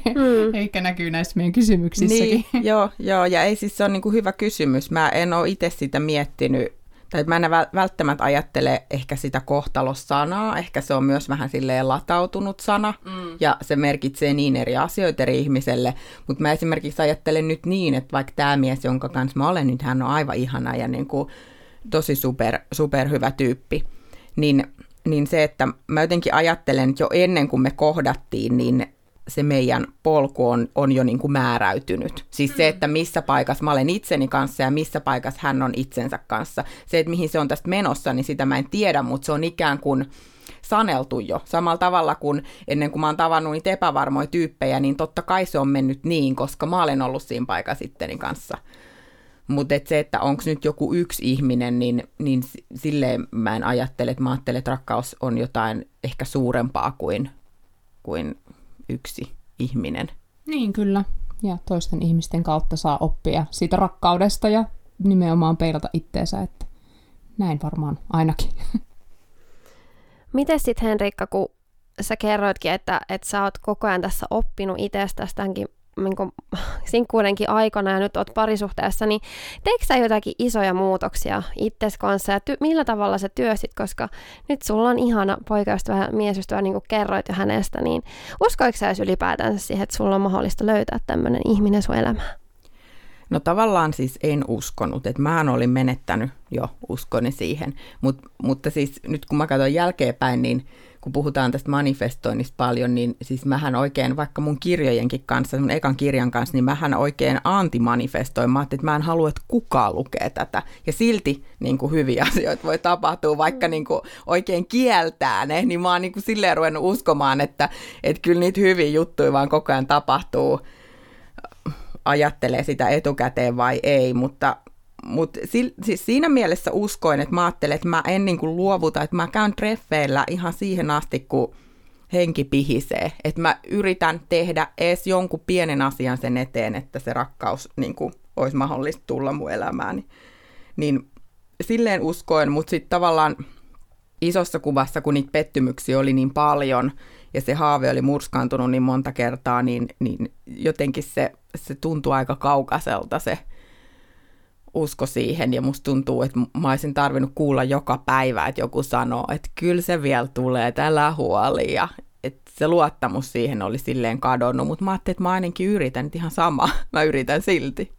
eikä näkyy näissä meidän kysymyksissäkin. Niin, joo, joo, ja ei siis se on niin kuin hyvä kysymys. Mä en ole itse sitä miettinyt, tai mä en välttämättä ajattele ehkä sitä kohtalosanaa, ehkä se on myös vähän silleen latautunut sana, mm. ja se merkitsee niin eri asioita eri ihmiselle, mutta mä esimerkiksi ajattelen nyt niin, että vaikka tämä mies, jonka kanssa mä olen, nyt hän on aivan ihana ja niin kuin, tosi super, super hyvä tyyppi, niin, niin se, että mä jotenkin ajattelen, että jo ennen kuin me kohdattiin, niin se meidän polku on, on jo niin kuin määräytynyt. Siis se, että missä paikassa mä olen itseni kanssa ja missä paikassa hän on itsensä kanssa. Se, että mihin se on tästä menossa, niin sitä mä en tiedä, mutta se on ikään kuin saneltu jo. Samalla tavalla kuin ennen kuin mä oon tavannut niitä epävarmoja tyyppejä, niin totta kai se on mennyt niin, koska mä olen ollut siinä paikassa itteni kanssa. Mutta et se, että onko nyt joku yksi ihminen, niin, niin silleen mä en ajattele, että mä ajattelen, että rakkaus on jotain ehkä suurempaa kuin, kuin yksi ihminen. Niin, kyllä. Ja toisten ihmisten kautta saa oppia siitä rakkaudesta ja nimenomaan peilata itteensä, että näin varmaan ainakin. (laughs) Miten sitten Henrikka, kun sä kerroitkin, että, että sä oot koko ajan tässä oppinut itsestäsi tämänkin (laughs) niin sinkkuudenkin aikana ja nyt oot parisuhteessa, niin teikö sä jotakin isoja muutoksia itses kanssa? Ja ty- millä tavalla sä työsit, koska nyt sulla on ihana poikaystävä, miesystävä, niin kuin kerroit jo hänestä, niin uskoiko sä ylipäätään siihen, että sulla on mahdollista löytää tämmöinen ihminen sun elämään? No tavallaan siis en uskonut, että mä olin menettänyt jo uskoni siihen, Mut, mutta siis nyt kun mä katson jälkeenpäin, niin kun puhutaan tästä manifestoinnista paljon, niin siis mähän oikein, vaikka mun kirjojenkin kanssa, mun ekan kirjan kanssa, niin mähän oikein antimanifestoin. Mä että mä en halua, että kukaan lukee tätä. Ja silti niin kuin hyviä (laughs) asioita voi tapahtua, vaikka niin kuin oikein kieltää ne, niin mä oon niin kuin silleen ruvennut uskomaan, että, että kyllä niitä hyviä juttuja vaan koko ajan tapahtuu ajattelee sitä etukäteen vai ei, mutta mutta si, siis siinä mielessä uskoin, että mä ajattelen, että mä en niin kuin luovuta, että mä käyn treffeillä ihan siihen asti, kun henki pihisee. Että mä yritän tehdä edes jonkun pienen asian sen eteen, että se rakkaus niin kuin, olisi mahdollista tulla mun elämääni. Niin silleen uskoin, mutta sitten tavallaan isossa kuvassa, kun niitä pettymyksiä oli niin paljon ja se haave oli murskaantunut niin monta kertaa, niin, niin jotenkin se, se tuntui aika kaukaiselta se – usko siihen ja musta tuntuu, että mä olisin tarvinnut kuulla joka päivä, että joku sanoo, että kyllä se vielä tulee, tällä huoli ja että se luottamus siihen oli silleen kadonnut, mutta mä ajattelin, että mä ainakin yritän, että ihan sama, (laughs) mä yritän silti.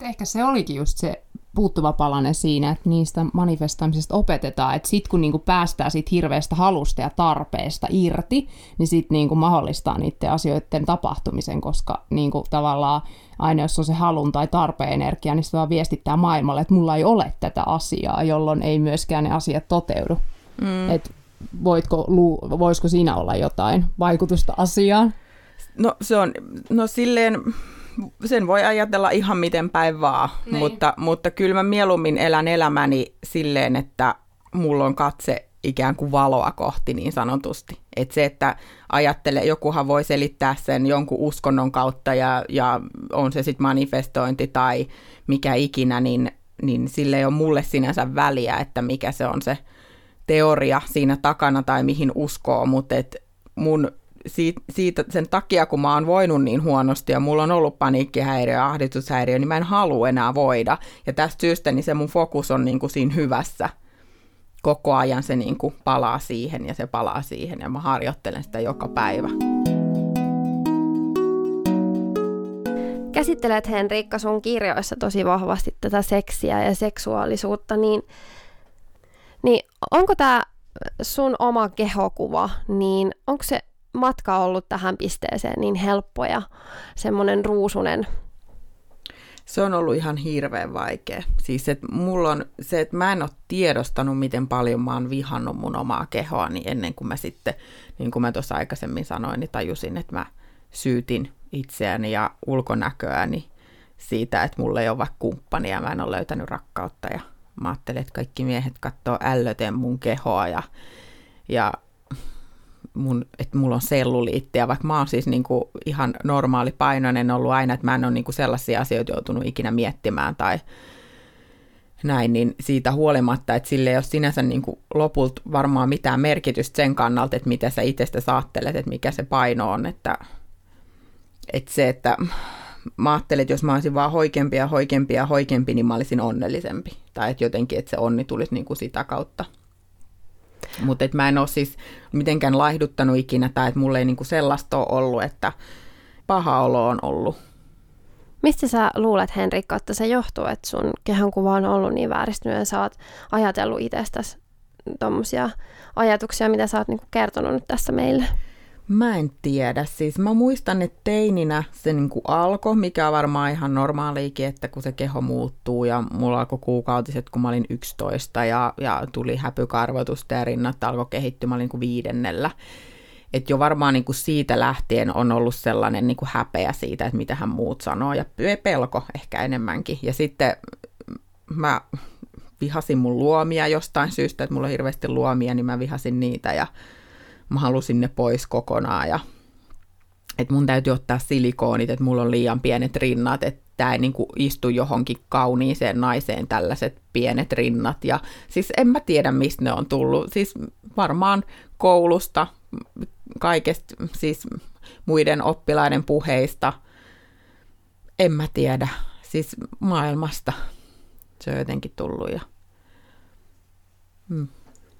Ehkä se olikin just se puuttuva palanen siinä, että niistä manifestoimisesta opetetaan, että sitten kun niinku päästään siitä hirveästä halusta ja tarpeesta irti, niin sitten niinku mahdollistaa niiden asioiden tapahtumisen, koska niinku tavallaan aina jos on se halun tai tarpeen energia, niin se vaan viestittää maailmalle, että mulla ei ole tätä asiaa, jolloin ei myöskään ne asiat toteudu. Mm. Et voitko, voisiko siinä olla jotain vaikutusta asiaan? No se on, no silleen, sen voi ajatella ihan miten päin vaan, niin. mutta, mutta kyllä mä mieluummin elän elämäni silleen, että mulla on katse ikään kuin valoa kohti niin sanotusti. Että se, että ajattelee, jokuhan voi selittää sen jonkun uskonnon kautta ja, ja on se sitten manifestointi tai mikä ikinä, niin, niin sille ei ole mulle sinänsä väliä, että mikä se on se teoria siinä takana tai mihin uskoo, mutta et mun siitä, siitä, sen takia, kun mä oon voinut niin huonosti ja mulla on ollut paniikkihäiriö ja ahdistushäiriö, niin mä en halua enää voida. Ja tästä syystä niin se mun fokus on niin kuin siinä hyvässä. Koko ajan se niin kuin palaa siihen ja se palaa siihen ja mä harjoittelen sitä joka päivä. Käsittelet Henriikka sun kirjoissa tosi vahvasti tätä seksiä ja seksuaalisuutta, niin, niin onko tämä sun oma kehokuva, niin onko se matka ollut tähän pisteeseen niin helppo ja semmoinen ruusunen? Se on ollut ihan hirveän vaikea. Siis että mulla on se, että mä en ole tiedostanut, miten paljon mä oon vihannut mun omaa kehoani ennen kuin mä sitten, niin kuin mä tuossa aikaisemmin sanoin, niin tajusin, että mä syytin itseäni ja ulkonäköäni siitä, että mulla ei ole vaikka kumppania mä en ole löytänyt rakkautta ja mä ajattelin, että kaikki miehet katsoo ällöten mun kehoa ja, ja mun, että mulla on selluliittiä, vaikka mä oon siis niin kuin ihan normaali painoinen ollut aina, että mä en ole niin kuin sellaisia asioita joutunut ikinä miettimään tai näin, niin siitä huolimatta, että sille ei ole sinänsä niin kuin lopulta varmaan mitään merkitystä sen kannalta, että mitä sä itsestä saattelet, että mikä se paino on, että, että se, että mä ajattelin, että jos mä olisin vaan hoikempi ja hoikempi ja hoikempi, niin mä olisin onnellisempi. Tai että jotenkin, että se onni tulisi niin kuin sitä kautta. Mutta mä en ole siis mitenkään laihduttanut ikinä tai että mulla ei niinku sellaista ole ollut, että paha olo on ollut. Mistä sä luulet, Henrikka, että se johtuu, että sun kehonkuva on ollut niin vääristynyt ja sä oot ajatellut itsestäsi tuommoisia ajatuksia, mitä sä oot niinku kertonut nyt tässä meille? Mä en tiedä. Siis mä muistan, että teininä se niin kuin alkoi, mikä on varmaan ihan normaaliikin, että kun se keho muuttuu ja mulla alkoi kuukautiset, kun mä olin 11 ja, ja tuli häpykarvoitusta ja rinnat alkoi kehittyä, mä olin niin kuin viidennellä. Et jo varmaan niin kuin siitä lähtien on ollut sellainen niin kuin häpeä siitä, että mitä hän muut sanoo ja pelko ehkä enemmänkin. Ja sitten mä vihasin mun luomia jostain syystä, että mulla on hirveästi luomia, niin mä vihasin niitä ja mä halusin ne pois kokonaan ja että mun täytyy ottaa silikoonit, että mulla on liian pienet rinnat, että tämä ei niin kuin istu johonkin kauniiseen naiseen tällaiset pienet rinnat. Ja siis en mä tiedä, mistä ne on tullut. Siis varmaan koulusta, kaikesta, siis muiden oppilaiden puheista. En mä tiedä. Siis maailmasta se on jotenkin tullut. Ja... Hmm.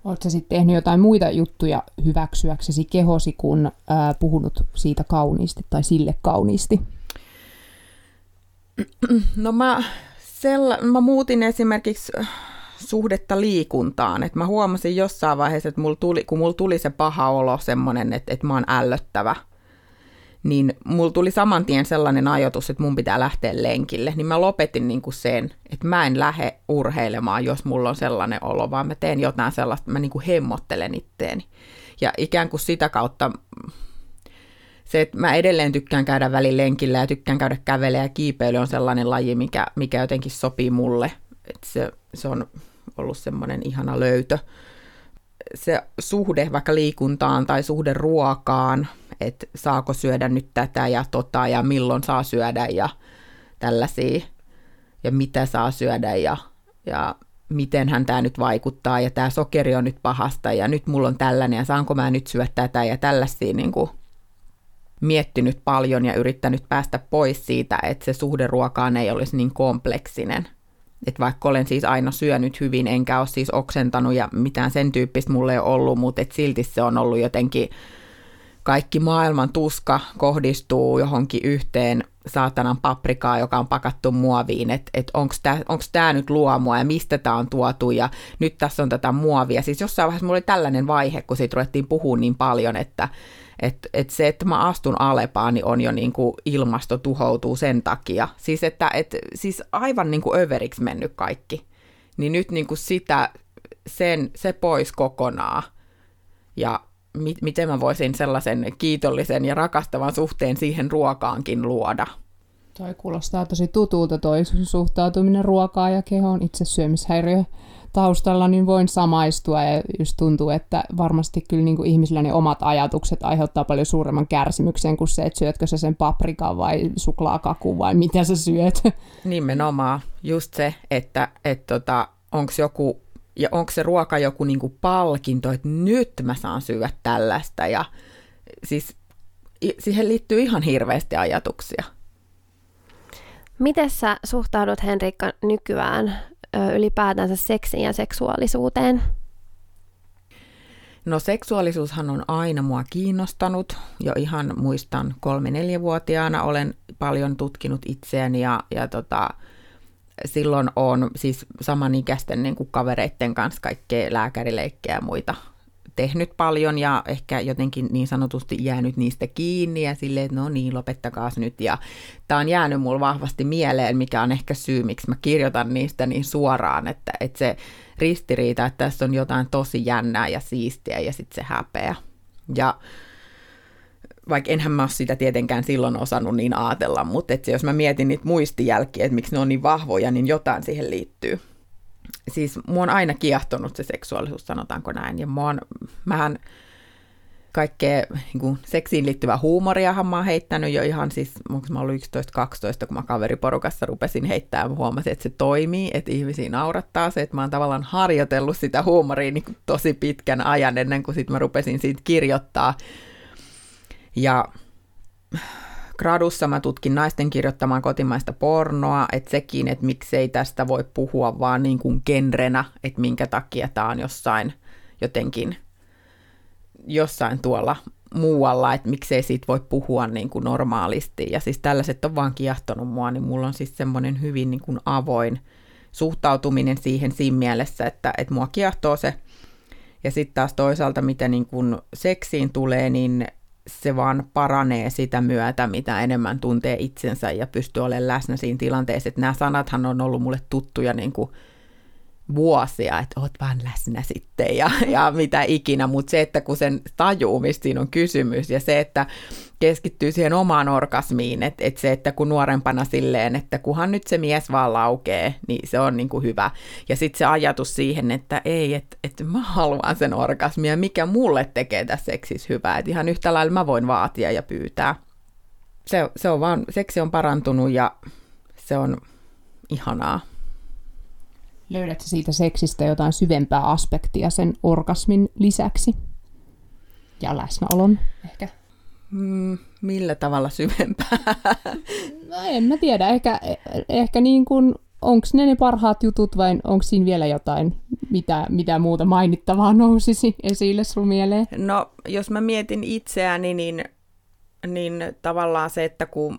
Oletko sitten tehnyt jotain muita juttuja hyväksyäksesi kehosi, kun ää, puhunut siitä kauniisti tai sille kauniisti? No mä, sella, mä muutin esimerkiksi suhdetta liikuntaan. että mä huomasin jossain vaiheessa, että mulla tuli, kun mulla tuli se paha olo semmoinen, että, että mä oon ällöttävä – niin mulla tuli saman tien sellainen ajatus, että mun pitää lähteä lenkille, niin mä lopetin niin kuin sen, että mä en lähde urheilemaan, jos mulla on sellainen olo, vaan mä teen jotain sellaista, mä niin kuin hemmottelen itteeni. Ja ikään kuin sitä kautta se, että mä edelleen tykkään käydä välin lenkillä ja tykkään käydä kävelemään ja kiipeily on sellainen laji, mikä, mikä jotenkin sopii mulle. Että se, se on ollut semmoinen ihana löytö. Se suhde vaikka liikuntaan tai suhde ruokaan, että saako syödä nyt tätä ja tota ja milloin saa syödä ja tällaisia ja mitä saa syödä ja, ja mitenhän tämä nyt vaikuttaa ja tämä sokeri on nyt pahasta ja nyt mulla on tällainen ja saanko mä nyt syödä tätä ja tällaisia niin kuin miettinyt paljon ja yrittänyt päästä pois siitä, että se suhde ruokaan ei olisi niin kompleksinen. että vaikka olen siis aina syönyt hyvin, enkä ole siis oksentanut ja mitään sen tyyppistä mulle ei ollut, mutta et silti se on ollut jotenkin, kaikki maailman tuska kohdistuu johonkin yhteen saatanan paprikaa, joka on pakattu muoviin, että et, onko tämä nyt luomua ja mistä tämä on tuotu ja nyt tässä on tätä muovia. Siis jossain vaiheessa mulla oli tällainen vaihe, kun siitä ruvettiin puhua niin paljon, että et, et se, että mä astun Alepaan, niin on jo niin kuin ilmasto tuhoutuu sen takia. Siis, että et, siis aivan niin kuin överiksi mennyt kaikki. Niin nyt niin kuin sitä, sen, se pois kokonaan. Ja mi- miten mä voisin sellaisen kiitollisen ja rakastavan suhteen siihen ruokaankin luoda. Toi kuulostaa tosi tutulta toi suhtautuminen ruokaa ja kehoon itse syömishäiriö taustalla, niin voin samaistua ja just tuntuu, että varmasti kyllä niin kuin ihmisillä ne omat ajatukset aiheuttaa paljon suuremman kärsimyksen kuin se, että syötkö sä sen paprikan vai suklaakakun vai mitä sä syöt. Nimenomaan just se, että et tota, onko joku ja onko se ruoka joku niin kuin palkinto, että nyt mä saan syödä tällaista ja siis siihen liittyy ihan hirveästi ajatuksia. Miten sä suhtaudut Henrikka nykyään ylipäätänsä seksiin ja seksuaalisuuteen? No seksuaalisuushan on aina mua kiinnostanut. Jo ihan muistan kolme-neljävuotiaana olen paljon tutkinut itseäni ja, ja tota, silloin on siis samanikäisten niin kuin kavereiden kanssa kaikkea lääkärileikkejä ja muita tehnyt paljon ja ehkä jotenkin niin sanotusti jäänyt niistä kiinni ja silleen, että no niin, lopettakaa nyt. Ja tämä on jäänyt mulle vahvasti mieleen, mikä on ehkä syy, miksi mä kirjoitan niistä niin suoraan, että, että se ristiriita, että tässä on jotain tosi jännää ja siistiä ja sitten se häpeä. Ja vaikka enhän mä sitä tietenkään silloin osannut niin ajatella, mutta että jos mä mietin niitä muistijälkiä, että miksi ne on niin vahvoja, niin jotain siihen liittyy siis mua on aina kiehtonut se seksuaalisuus, sanotaanko näin. Ja mua on, mähän kaikkea niin kuin seksiin liittyvää huumoria mä oon heittänyt jo ihan siis, onko mä ollut 11-12, kun mä kaveriporukassa rupesin heittämään, huomasin, että se toimii, että ihmisiä naurattaa se, että mä oon tavallaan harjoitellut sitä huumoria niin kuin tosi pitkän ajan ennen kuin sit mä rupesin siitä kirjoittaa. Ja gradussa mä tutkin naisten kirjoittamaan kotimaista pornoa, että sekin, että miksei tästä voi puhua vaan niin kuin genrenä, että minkä takia tämä on jossain jotenkin jossain tuolla muualla, että miksei siitä voi puhua niin kuin normaalisti. Ja siis tällaiset on vaan kiehtonut mua, niin mulla on siis semmoinen hyvin niin kuin avoin suhtautuminen siihen siinä mielessä, että, että mua kiehtoo se. Ja sitten taas toisaalta, mitä niin kuin seksiin tulee, niin se vaan paranee sitä myötä, mitä enemmän tuntee itsensä ja pystyy olemaan läsnä siinä tilanteessa. Että nämä sanathan on ollut mulle tuttuja niin kuin vuosia, että oot vaan läsnä sitten ja, ja mitä ikinä, mutta se, että kun sen tajuu, mistä siinä on kysymys ja se, että keskittyy siihen omaan orgasmiin, että, että se, että kun nuorempana silleen, että kunhan nyt se mies vaan laukee, niin se on niin kuin hyvä. Ja sitten se ajatus siihen, että ei, että, että mä haluan sen orgasmia, mikä mulle tekee tässä seksissä hyvää, että ihan yhtä lailla mä voin vaatia ja pyytää. Se, se on vaan, seksi on parantunut ja se on ihanaa. Löydätkö siitä seksistä jotain syvempää aspektia sen orgasmin lisäksi? Ja läsnäolon ehkä? Mm, millä tavalla syvempää? No en mä tiedä. Ehkä, ehkä niin kuin, onko ne ne parhaat jutut vai onko siinä vielä jotain, mitä, mitä muuta mainittavaa nousisi esille sun mieleen? No, jos mä mietin itseäni, niin, niin tavallaan se, että kun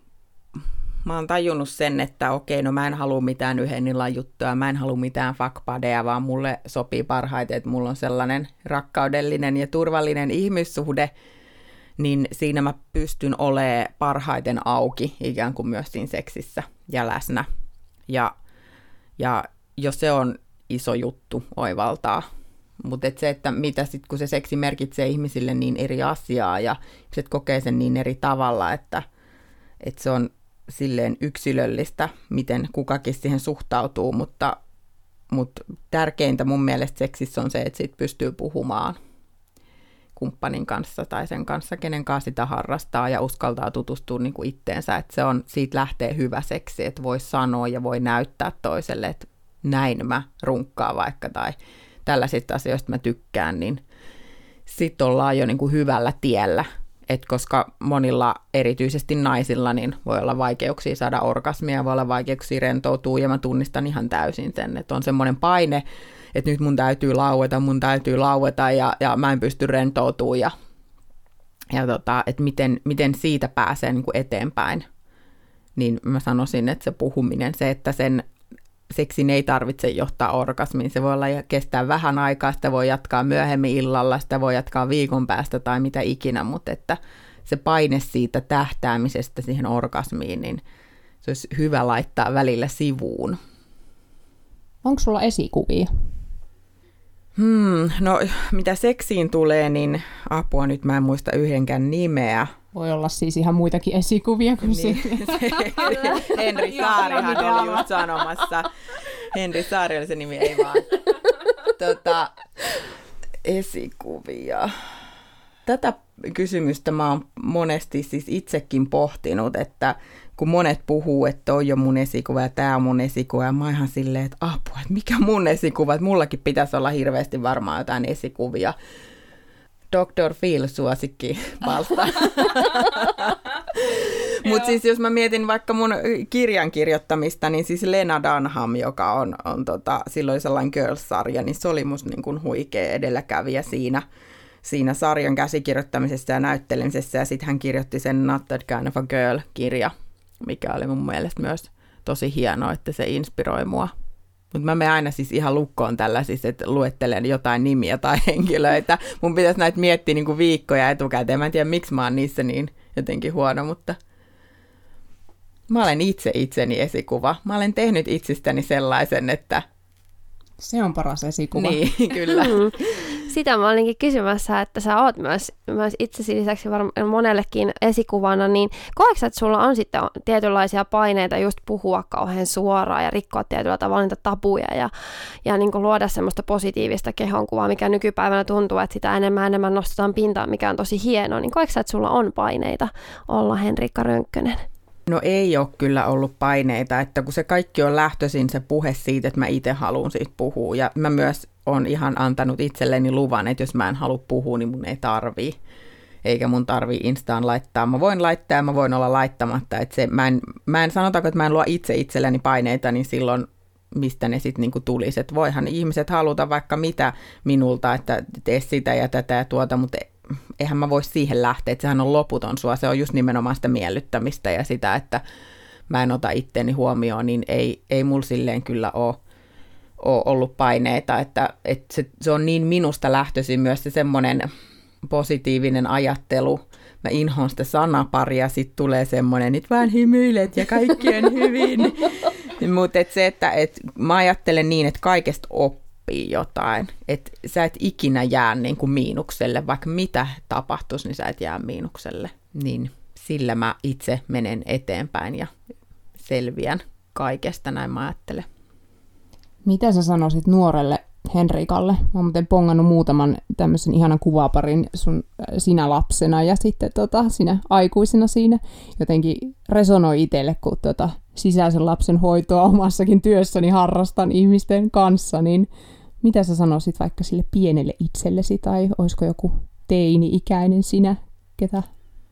mä oon tajunnut sen, että okei, no mä en halua mitään yhden illan juttua, mä en halua mitään fuckpadeja, vaan mulle sopii parhaiten, että mulla on sellainen rakkaudellinen ja turvallinen ihmissuhde, niin siinä mä pystyn olemaan parhaiten auki ikään kuin myös siinä seksissä ja läsnä. Ja, ja jos se on iso juttu oivaltaa. Mutta et se, että mitä sitten, kun se seksi merkitsee ihmisille niin eri asiaa ja se kokee sen niin eri tavalla, että, että se on silleen yksilöllistä, miten kukakin siihen suhtautuu, mutta, mutta tärkeintä mun mielestä seksissä on se, että siitä pystyy puhumaan kumppanin kanssa tai sen kanssa, kenen kanssa sitä harrastaa ja uskaltaa tutustua niin kuin itteensä, että se on, siitä lähtee hyvä seksi, että voi sanoa ja voi näyttää toiselle, että näin mä runkkaan vaikka tai tällaisista asioista mä tykkään, niin sitten ollaan jo niin kuin hyvällä tiellä, Et koska monilla, erityisesti naisilla, niin voi olla vaikeuksia saada orgasmia, voi olla vaikeuksia rentoutua, ja mä tunnistan ihan täysin sen, että on semmoinen paine, että nyt mun täytyy laueta, mun täytyy laueta, ja, ja mä en pysty rentoutumaan, ja, ja tota, että miten, miten siitä pääsee niin kuin eteenpäin. Niin mä sanoisin, että se puhuminen, se, että sen seksin ei tarvitse johtaa orgasmiin. Se voi olla kestää vähän aikaa, sitä voi jatkaa myöhemmin illalla, sitä voi jatkaa viikon päästä tai mitä ikinä, mutta että se paine siitä tähtäämisestä siihen orgasmiin, niin se olisi hyvä laittaa välillä sivuun. Onko sulla esikuvia? Hmm, no mitä seksiin tulee, niin apua nyt mä en muista yhdenkään nimeä. Voi olla siis ihan muitakin esikuvia kuin niin. se. (laughs) Henri Saarihan oli just sanomassa. Henri Saari oli se nimi, ei vaan. Tota, esikuvia. Tätä kysymystä mä oon monesti siis itsekin pohtinut, että kun monet puhuu, että toi on mun esikuva ja tämä on mun esikuva, ja mä ihan silleen, että apua, että mikä mun esikuva, että mullakin pitäisi olla hirveästi varmaan jotain esikuvia. Dr. Phil suosikki (laughs) palsta. Mutta siis jos mä mietin vaikka mun kirjan kirjoittamista, niin siis Lena Dunham, joka on, on tota, silloin sellainen Girls-sarja, niin se oli musta niin kuin huikea edelläkävijä siinä, siinä sarjan käsikirjoittamisessa ja näyttelemisessä. Ja sitten hän kirjoitti sen Not That Kind of a Girl-kirja, mikä oli mun mielestä myös tosi hienoa, että se inspiroi mua. Mutta mä menen aina siis ihan lukkoon tällaisissa, että luettelen jotain nimiä tai (laughs) henkilöitä. Mun pitäisi näitä miettiä niin kuin viikkoja etukäteen. Mä en tiedä, miksi mä oon niissä niin jotenkin huono, mutta mä olen itse itseni esikuva. Mä olen tehnyt itsestäni sellaisen, että... Se on paras esikuva. Niin, kyllä. (laughs) Sitä mä olinkin kysymässä, että sä oot myös, myös itsesi lisäksi varmaan monellekin esikuvana, niin koetko että sulla on sitten tietynlaisia paineita just puhua kauhean suoraan ja rikkoa tietyllä tavalla niitä tabuja ja, ja niin kuin luoda semmoista positiivista kehonkuvaa, mikä nykypäivänä tuntuu, että sitä enemmän enemmän nostetaan pintaan, mikä on tosi hienoa, niin koetko että sulla on paineita olla Henrikka Rönkkönen? No ei ole kyllä ollut paineita, että kun se kaikki on lähtöisin se puhe siitä, että mä itse haluan siitä puhua. Ja mä myös on ihan antanut itselleni luvan, että jos mä en halua puhua, niin mun ei tarvii. Eikä mun tarvii Instaan laittaa. Mä voin laittaa ja mä voin olla laittamatta. Että se, mä, en, mä en sanotaanko, että mä en luo itse itselleni paineita, niin silloin mistä ne sitten niinku tulisi. Että voihan ihmiset haluta vaikka mitä minulta, että tee sitä ja tätä ja tuota, mutta eihän mä voi siihen lähteä, että sehän on loputon sua. Se on just nimenomaan sitä miellyttämistä ja sitä, että mä en ota itteeni huomioon, niin ei, ei mulla silleen kyllä ole ole ollut paineita, että, että se, se on niin minusta lähtöisin myös se semmoinen positiivinen ajattelu. Mä inhoan sitä sanaparia, sitten tulee semmoinen, että vaan hymyilet ja kaikki on hyvin. (laughs) Mutta et se, että et, mä ajattelen niin, että kaikesta oppii jotain. Että sä et ikinä jää niin kuin miinukselle, vaikka mitä tapahtuisi, niin sä et jää miinukselle. Niin sillä mä itse menen eteenpäin ja selviän kaikesta, näin mä ajattelen. Mitä sä sanoisit nuorelle Henrikalle? Mä oon muuten pongannut muutaman tämmöisen ihanan kuvaparin sun, äh, sinä lapsena ja sitten tota, sinä aikuisena siinä. Jotenkin resonoi itselle, kun tota, sisäisen lapsen hoitoa omassakin työssäni harrastan ihmisten kanssa, niin mitä sä sanoisit vaikka sille pienelle itsellesi tai olisiko joku teini-ikäinen sinä, ketä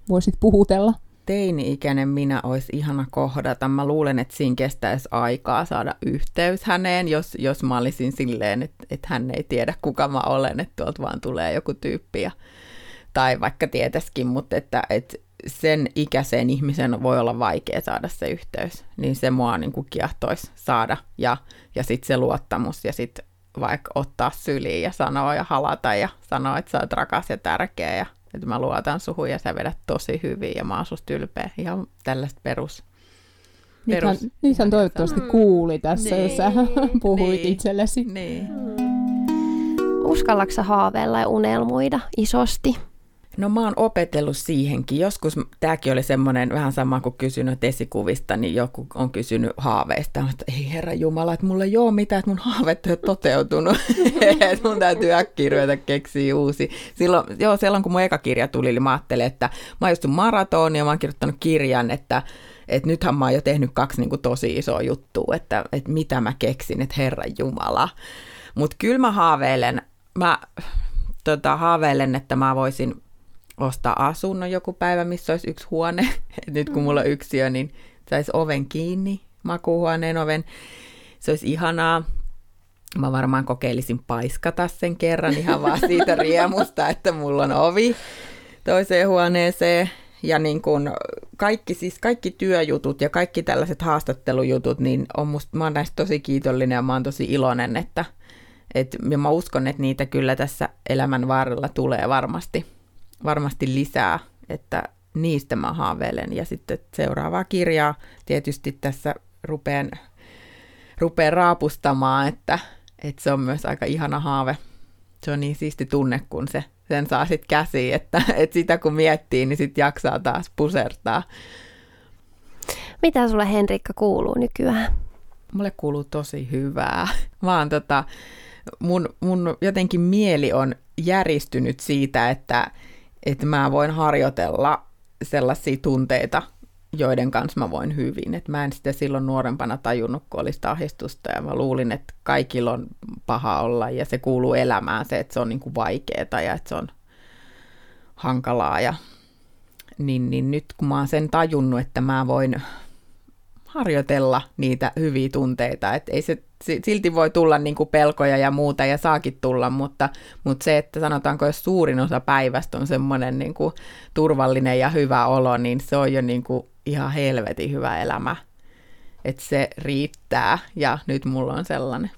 voisit puhutella? Teini-ikäinen minä olisi ihana kohdata. Mä luulen, että siinä kestäisi aikaa saada yhteys häneen, jos, jos mä olisin silleen, että, että hän ei tiedä kuka mä olen, että tuolta vaan tulee joku tyyppi. Ja, tai vaikka tietäisikin, mutta että, että sen ikäisen ihmisen voi olla vaikea saada se yhteys. Niin se mua niin kuin kiehtoisi saada. Ja, ja sitten se luottamus ja sitten vaikka ottaa syliin ja sanoa ja halata ja sanoa, että sä oot rakas ja tärkeä ja että mä luotan suhun ja sä vedät tosi hyvin ja mä oon susta ylpeä. Ihan tällaista perus. perus. Nythän, nythän toivottavasti mm. kuuli tässä, niin, jos sä (laughs) puhuit niin, itsellesi. Niin. Uskallatko haaveilla ja unelmoida isosti? No mä oon opetellut siihenkin. Joskus tämäkin oli semmoinen vähän sama kuin kysynyt esikuvista, niin joku on kysynyt haaveista. Että ei herra Jumala, että mulla ei ole mitään, että mun haaveet ei ole toteutunut. (laughs) että mun täytyy äkkiä ruveta keksiä uusi. Silloin, joo, silloin kun mun eka kirja tuli, niin mä ajattelin, että mä oon maraton ja mä oon kirjoittanut kirjan, että että nythän mä oon jo tehnyt kaksi niin kuin tosi isoa juttua, että, että mitä mä keksin, että herra Jumala. Mutta kyllä mä haaveilen, mä tota, haaveilen, että mä voisin ostaa asunnon joku päivä, missä olisi yksi huone. (laughs) Et nyt kun mulla on yksi niin saisi oven kiinni, makuuhuoneen oven. Se olisi ihanaa. Mä varmaan kokeilisin paiskata sen kerran ihan vaan siitä (laughs) riemusta, että mulla on ovi toiseen huoneeseen. Ja niin kun kaikki, siis kaikki työjutut ja kaikki tällaiset haastattelujutut, niin on musta, mä oon näistä tosi kiitollinen ja mä oon tosi iloinen, että et, ja mä uskon, että niitä kyllä tässä elämän varrella tulee varmasti, varmasti lisää, että niistä mä haaveilen. Ja sitten seuraavaa kirjaa tietysti tässä rupean, rupean raapustamaan, että, että se on myös aika ihana haave. Se on niin siisti tunne, kun se, sen saa sitten käsiin, että, että sitä kun miettii, niin sitten jaksaa taas pusertaa. Mitä sulle Henrikka kuuluu nykyään? Mulle kuuluu tosi hyvää. Oon tota, mun, mun jotenkin mieli on järistynyt siitä, että, että mä voin harjoitella sellaisia tunteita, joiden kanssa mä voin hyvin. Et mä en sitä silloin nuorempana tajunnut, kun olisi ahdistusta ja mä luulin, että kaikilla on paha olla ja se kuuluu elämään se, että se on niinku vaikeaa ja että se on hankalaa. Ja, niin, niin nyt kun mä oon sen tajunnut, että mä voin harjoitella niitä hyviä tunteita, että ei se silti voi tulla niin kuin pelkoja ja muuta ja saakin tulla, mutta, mutta se, että sanotaanko jos suurin osa päivästä on semmoinen niin kuin turvallinen ja hyvä olo, niin se on jo niin kuin ihan helvetin hyvä elämä. Että se riittää ja nyt mulla on sellainen.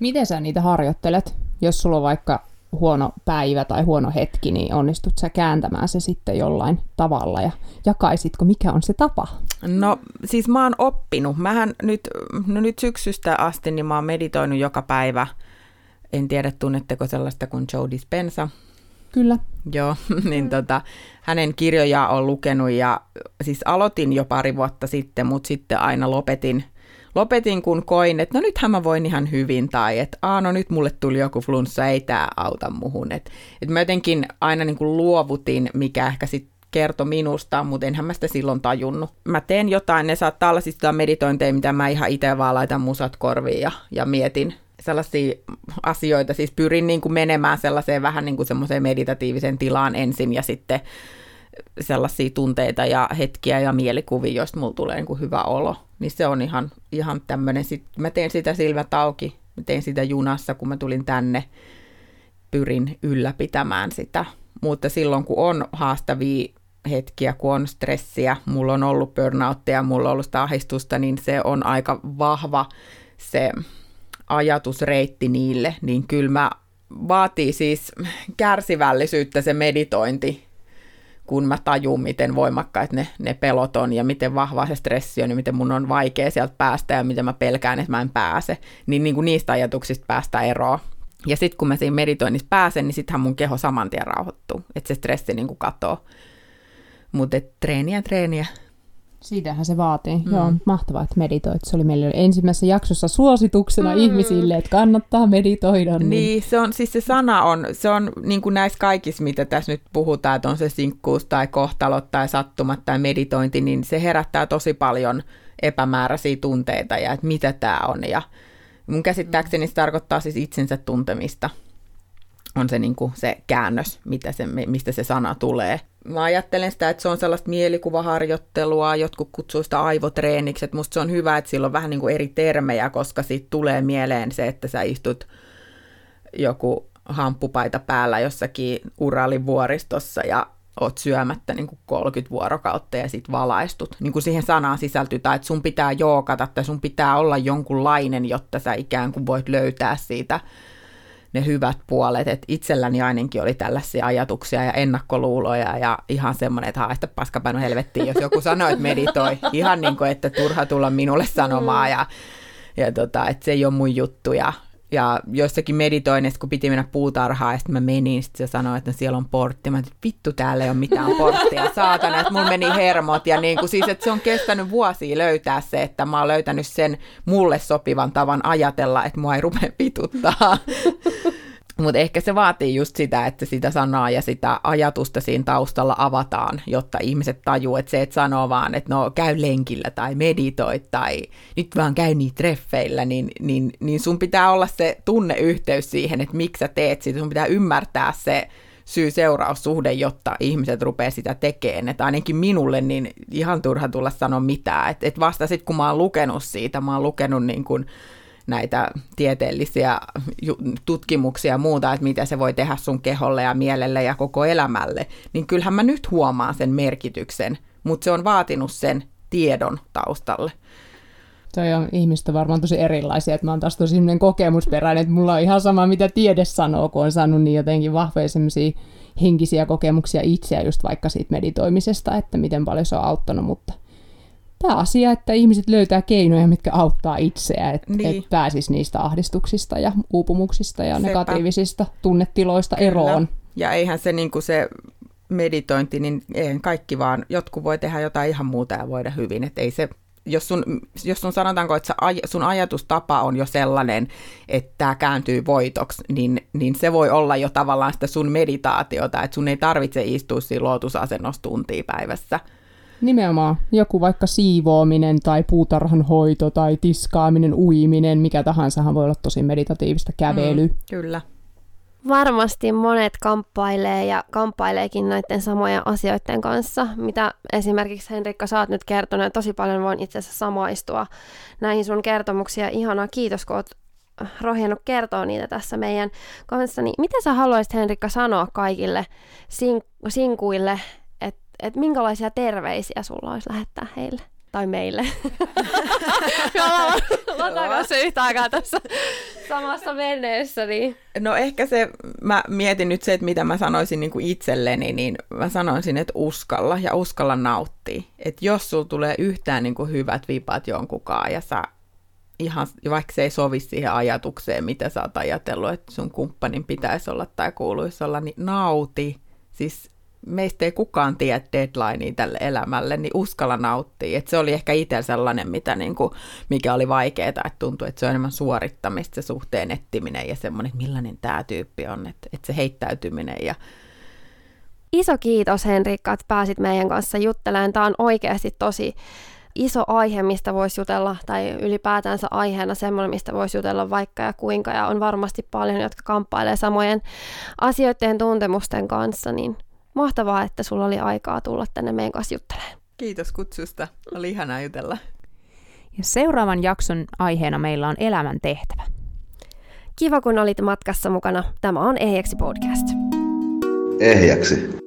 Miten sä niitä harjoittelet, jos sulla on vaikka huono päivä tai huono hetki, niin onnistut sä kääntämään se sitten jollain tavalla ja jakaisitko, mikä on se tapa? No siis mä oon oppinut. Mähän nyt, no nyt syksystä asti niin mä oon meditoinut joka päivä. En tiedä, tunnetteko sellaista kuin Joe Dispenza. Kyllä. Joo, (laughs) niin tota, hänen kirjoja on lukenut ja siis aloitin jo pari vuotta sitten, mutta sitten aina lopetin lopetin, kun koin, että no nythän mä voin ihan hyvin, tai että Aa, no nyt mulle tuli joku flunssa, ei tämä auta muhun. Että et mä jotenkin aina niin kuin luovutin, mikä ehkä sitten kertoi minusta, mutta enhän mä sitä silloin tajunnut. Mä teen jotain, ne saattaa olla siis meditointeja, mitä mä ihan itse vaan laitan musat korviin ja, ja mietin sellaisia asioita, siis pyrin niin kuin menemään sellaiseen vähän niin kuin semmoiseen meditatiiviseen tilaan ensin ja sitten sellaisia tunteita ja hetkiä ja mielikuvia, joista mulla tulee niin kuin hyvä olo. Niin se on ihan, ihan tämmöinen, sit, mä teen sitä silmät auki, mä teen sitä junassa, kun mä tulin tänne, pyrin ylläpitämään sitä. Mutta silloin, kun on haastavia hetkiä, kun on stressiä, mulla on ollut burnouttia, mulla on ollut sitä ahdistusta, niin se on aika vahva se ajatusreitti niille, niin kyllä mä vaatii siis kärsivällisyyttä se meditointi, kun mä tajun, miten voimakkaat ne, ne pelot on ja miten vahva se stressi on ja miten mun on vaikea sieltä päästä ja miten mä pelkään, että mä en pääse, niin, niin kuin niistä ajatuksista päästä eroon. Ja sitten kun mä siinä meditoinnissa pääsen, niin sittenhän mun keho saman tien rauhoittuu, että se stressi niin kuin katoo. Mutta treeniä, treeniä. Siitähän se vaatii. Mm. Joo, mahtavaa, että meditoit. Se oli meille ensimmäisessä jaksossa suosituksena mm. ihmisille, että kannattaa meditoida. Niin. niin, se on, siis se sana on, se on niin kuin näissä kaikissa, mitä tässä nyt puhutaan, että on se sinkkuus tai kohtalot tai sattumat tai meditointi, niin se herättää tosi paljon epämääräisiä tunteita ja että mitä tämä on. Ja mun käsittääkseni se tarkoittaa siis itsensä tuntemista on se, niin kuin se käännös, mitä se, mistä se sana tulee. Mä ajattelen sitä, että se on sellaista mielikuvaharjoittelua, jotkut kutsuu sitä aivotreeniksi, että musta se on hyvä, että sillä on vähän niin kuin eri termejä, koska siitä tulee mieleen se, että sä istut joku hamppupaita päällä jossakin Uralin vuoristossa ja oot syömättä niin kuin 30 vuorokautta ja sit valaistut. Niin kuin siihen sanaan sisältyy, tai että sun pitää jookata tai sun pitää olla jonkunlainen, jotta sä ikään kuin voit löytää siitä ne hyvät puolet, että itselläni ainakin oli tällaisia ajatuksia ja ennakkoluuloja ja ihan semmoinen, että haista paskapaino helvettiin, jos joku sanoo, että meditoi, ihan niin kuin, että turha tulla minulle sanomaan ja, ja tota, että se ei ole mun juttu ja ja jossakin meditoinnissa, kun piti mennä puutarhaan, ja sitten mä menin, sitten se sanoi, että no siellä on portti. Mä että vittu, täällä ei ole mitään porttia, saatana, että mulla meni hermot. Ja niin kuin siis, että se on kestänyt vuosia löytää se, että mä oon löytänyt sen mulle sopivan tavan ajatella, että mua ei rupea vituttaa. Mutta ehkä se vaatii just sitä, että sitä sanaa ja sitä ajatusta siinä taustalla avataan, jotta ihmiset tajuu, että se, että sanoo vaan, että no käy lenkillä tai meditoi tai nyt vaan käy niitä treffeillä, niin, niin, niin sun pitää olla se tunneyhteys siihen, että miksi sä teet sitä, sun pitää ymmärtää se syy-seuraussuhde, jotta ihmiset rupeaa sitä tekemään. Että ainakin minulle niin ihan turha tulla sanoa mitään. Että et vasta sitten kun mä oon lukenut siitä, mä oon lukenut niin kuin näitä tieteellisiä tutkimuksia ja muuta, että mitä se voi tehdä sun keholle ja mielelle ja koko elämälle, niin kyllähän mä nyt huomaan sen merkityksen, mutta se on vaatinut sen tiedon taustalle. Toi on ihmistä varmaan tosi erilaisia, että mä oon taas tosi kokemusperäinen, että mulla on ihan sama mitä tiede sanoo, kun on saanut niin jotenkin vahvoja semmoisia henkisiä kokemuksia itseä just vaikka siitä meditoimisesta, että miten paljon se on auttanut, mutta pääasia, että ihmiset löytää keinoja, mitkä auttaa itseä, että niin. et pääsisi niistä ahdistuksista ja uupumuksista ja Sepä. negatiivisista tunnetiloista Kyllä. eroon. Ja eihän se, niin kuin se meditointi, niin eihän kaikki vaan, jotkut voi tehdä jotain ihan muuta ja voida hyvin, että ei se jos sun, jos sun sanotaanko, että sun ajatustapa on jo sellainen, että tämä kääntyy voitoksi, niin, niin se voi olla jo tavallaan sitä sun meditaatiota, että sun ei tarvitse istua siinä lootusasennossa tuntia päivässä. Nimenomaan. Joku vaikka siivoaminen tai puutarhan hoito tai tiskaaminen, uiminen, mikä tahansa voi olla tosi meditatiivista kävely. Mm, kyllä. Varmasti monet kamppailee ja kamppaileekin näiden samojen asioiden kanssa, mitä esimerkiksi Henrikka sä oot nyt kertonut. Tosi paljon voin itse asiassa samaistua näihin sun kertomuksia. Ihanaa, kiitos kun oot rohjennut kertoa niitä tässä meidän kanssa. Niin mitä sä haluaisit Henrikka sanoa kaikille sink- sinkuille, että et minkälaisia terveisiä sulla olisi lähettää heille? tai meille. (laughs) Me ollaan kanssa yhtä aikaa tässä samassa veneessä. Niin. No ehkä se, mä mietin nyt se, että mitä mä sanoisin niin kuin itselleni, niin mä sanoisin, että uskalla ja uskalla nauttia. Että jos sulla tulee yhtään niin kuin hyvät vipat jonkunkaan ja sä ihan, vaikka se ei sovi siihen ajatukseen, mitä sä oot ajatellut, että sun kumppanin pitäisi olla tai kuuluisi olla, niin nauti. Siis meistä ei kukaan tiedä deadlinea tälle elämälle, niin uskalla nauttia. Et se oli ehkä itse sellainen, mitä niin kuin, mikä oli vaikeaa, että tuntui, että se on enemmän suorittamista, se suhteen ettiminen ja semmoinen, että millainen tämä tyyppi on, että, että se heittäytyminen ja Iso kiitos Henrikka, että pääsit meidän kanssa juttelemaan. Tämä on oikeasti tosi iso aihe, mistä voisi jutella, tai ylipäätänsä aiheena semmoinen, mistä voisi jutella vaikka ja kuinka, ja on varmasti paljon, jotka kamppailee samojen asioiden tuntemusten kanssa, niin mahtavaa, että sulla oli aikaa tulla tänne meidän kanssa juttelemaan. Kiitos kutsusta. Oli ihanaa jutella. Ja seuraavan jakson aiheena meillä on elämän tehtävä. Kiva, kun olit matkassa mukana. Tämä on Ehjäksi podcast. Ehjäksi.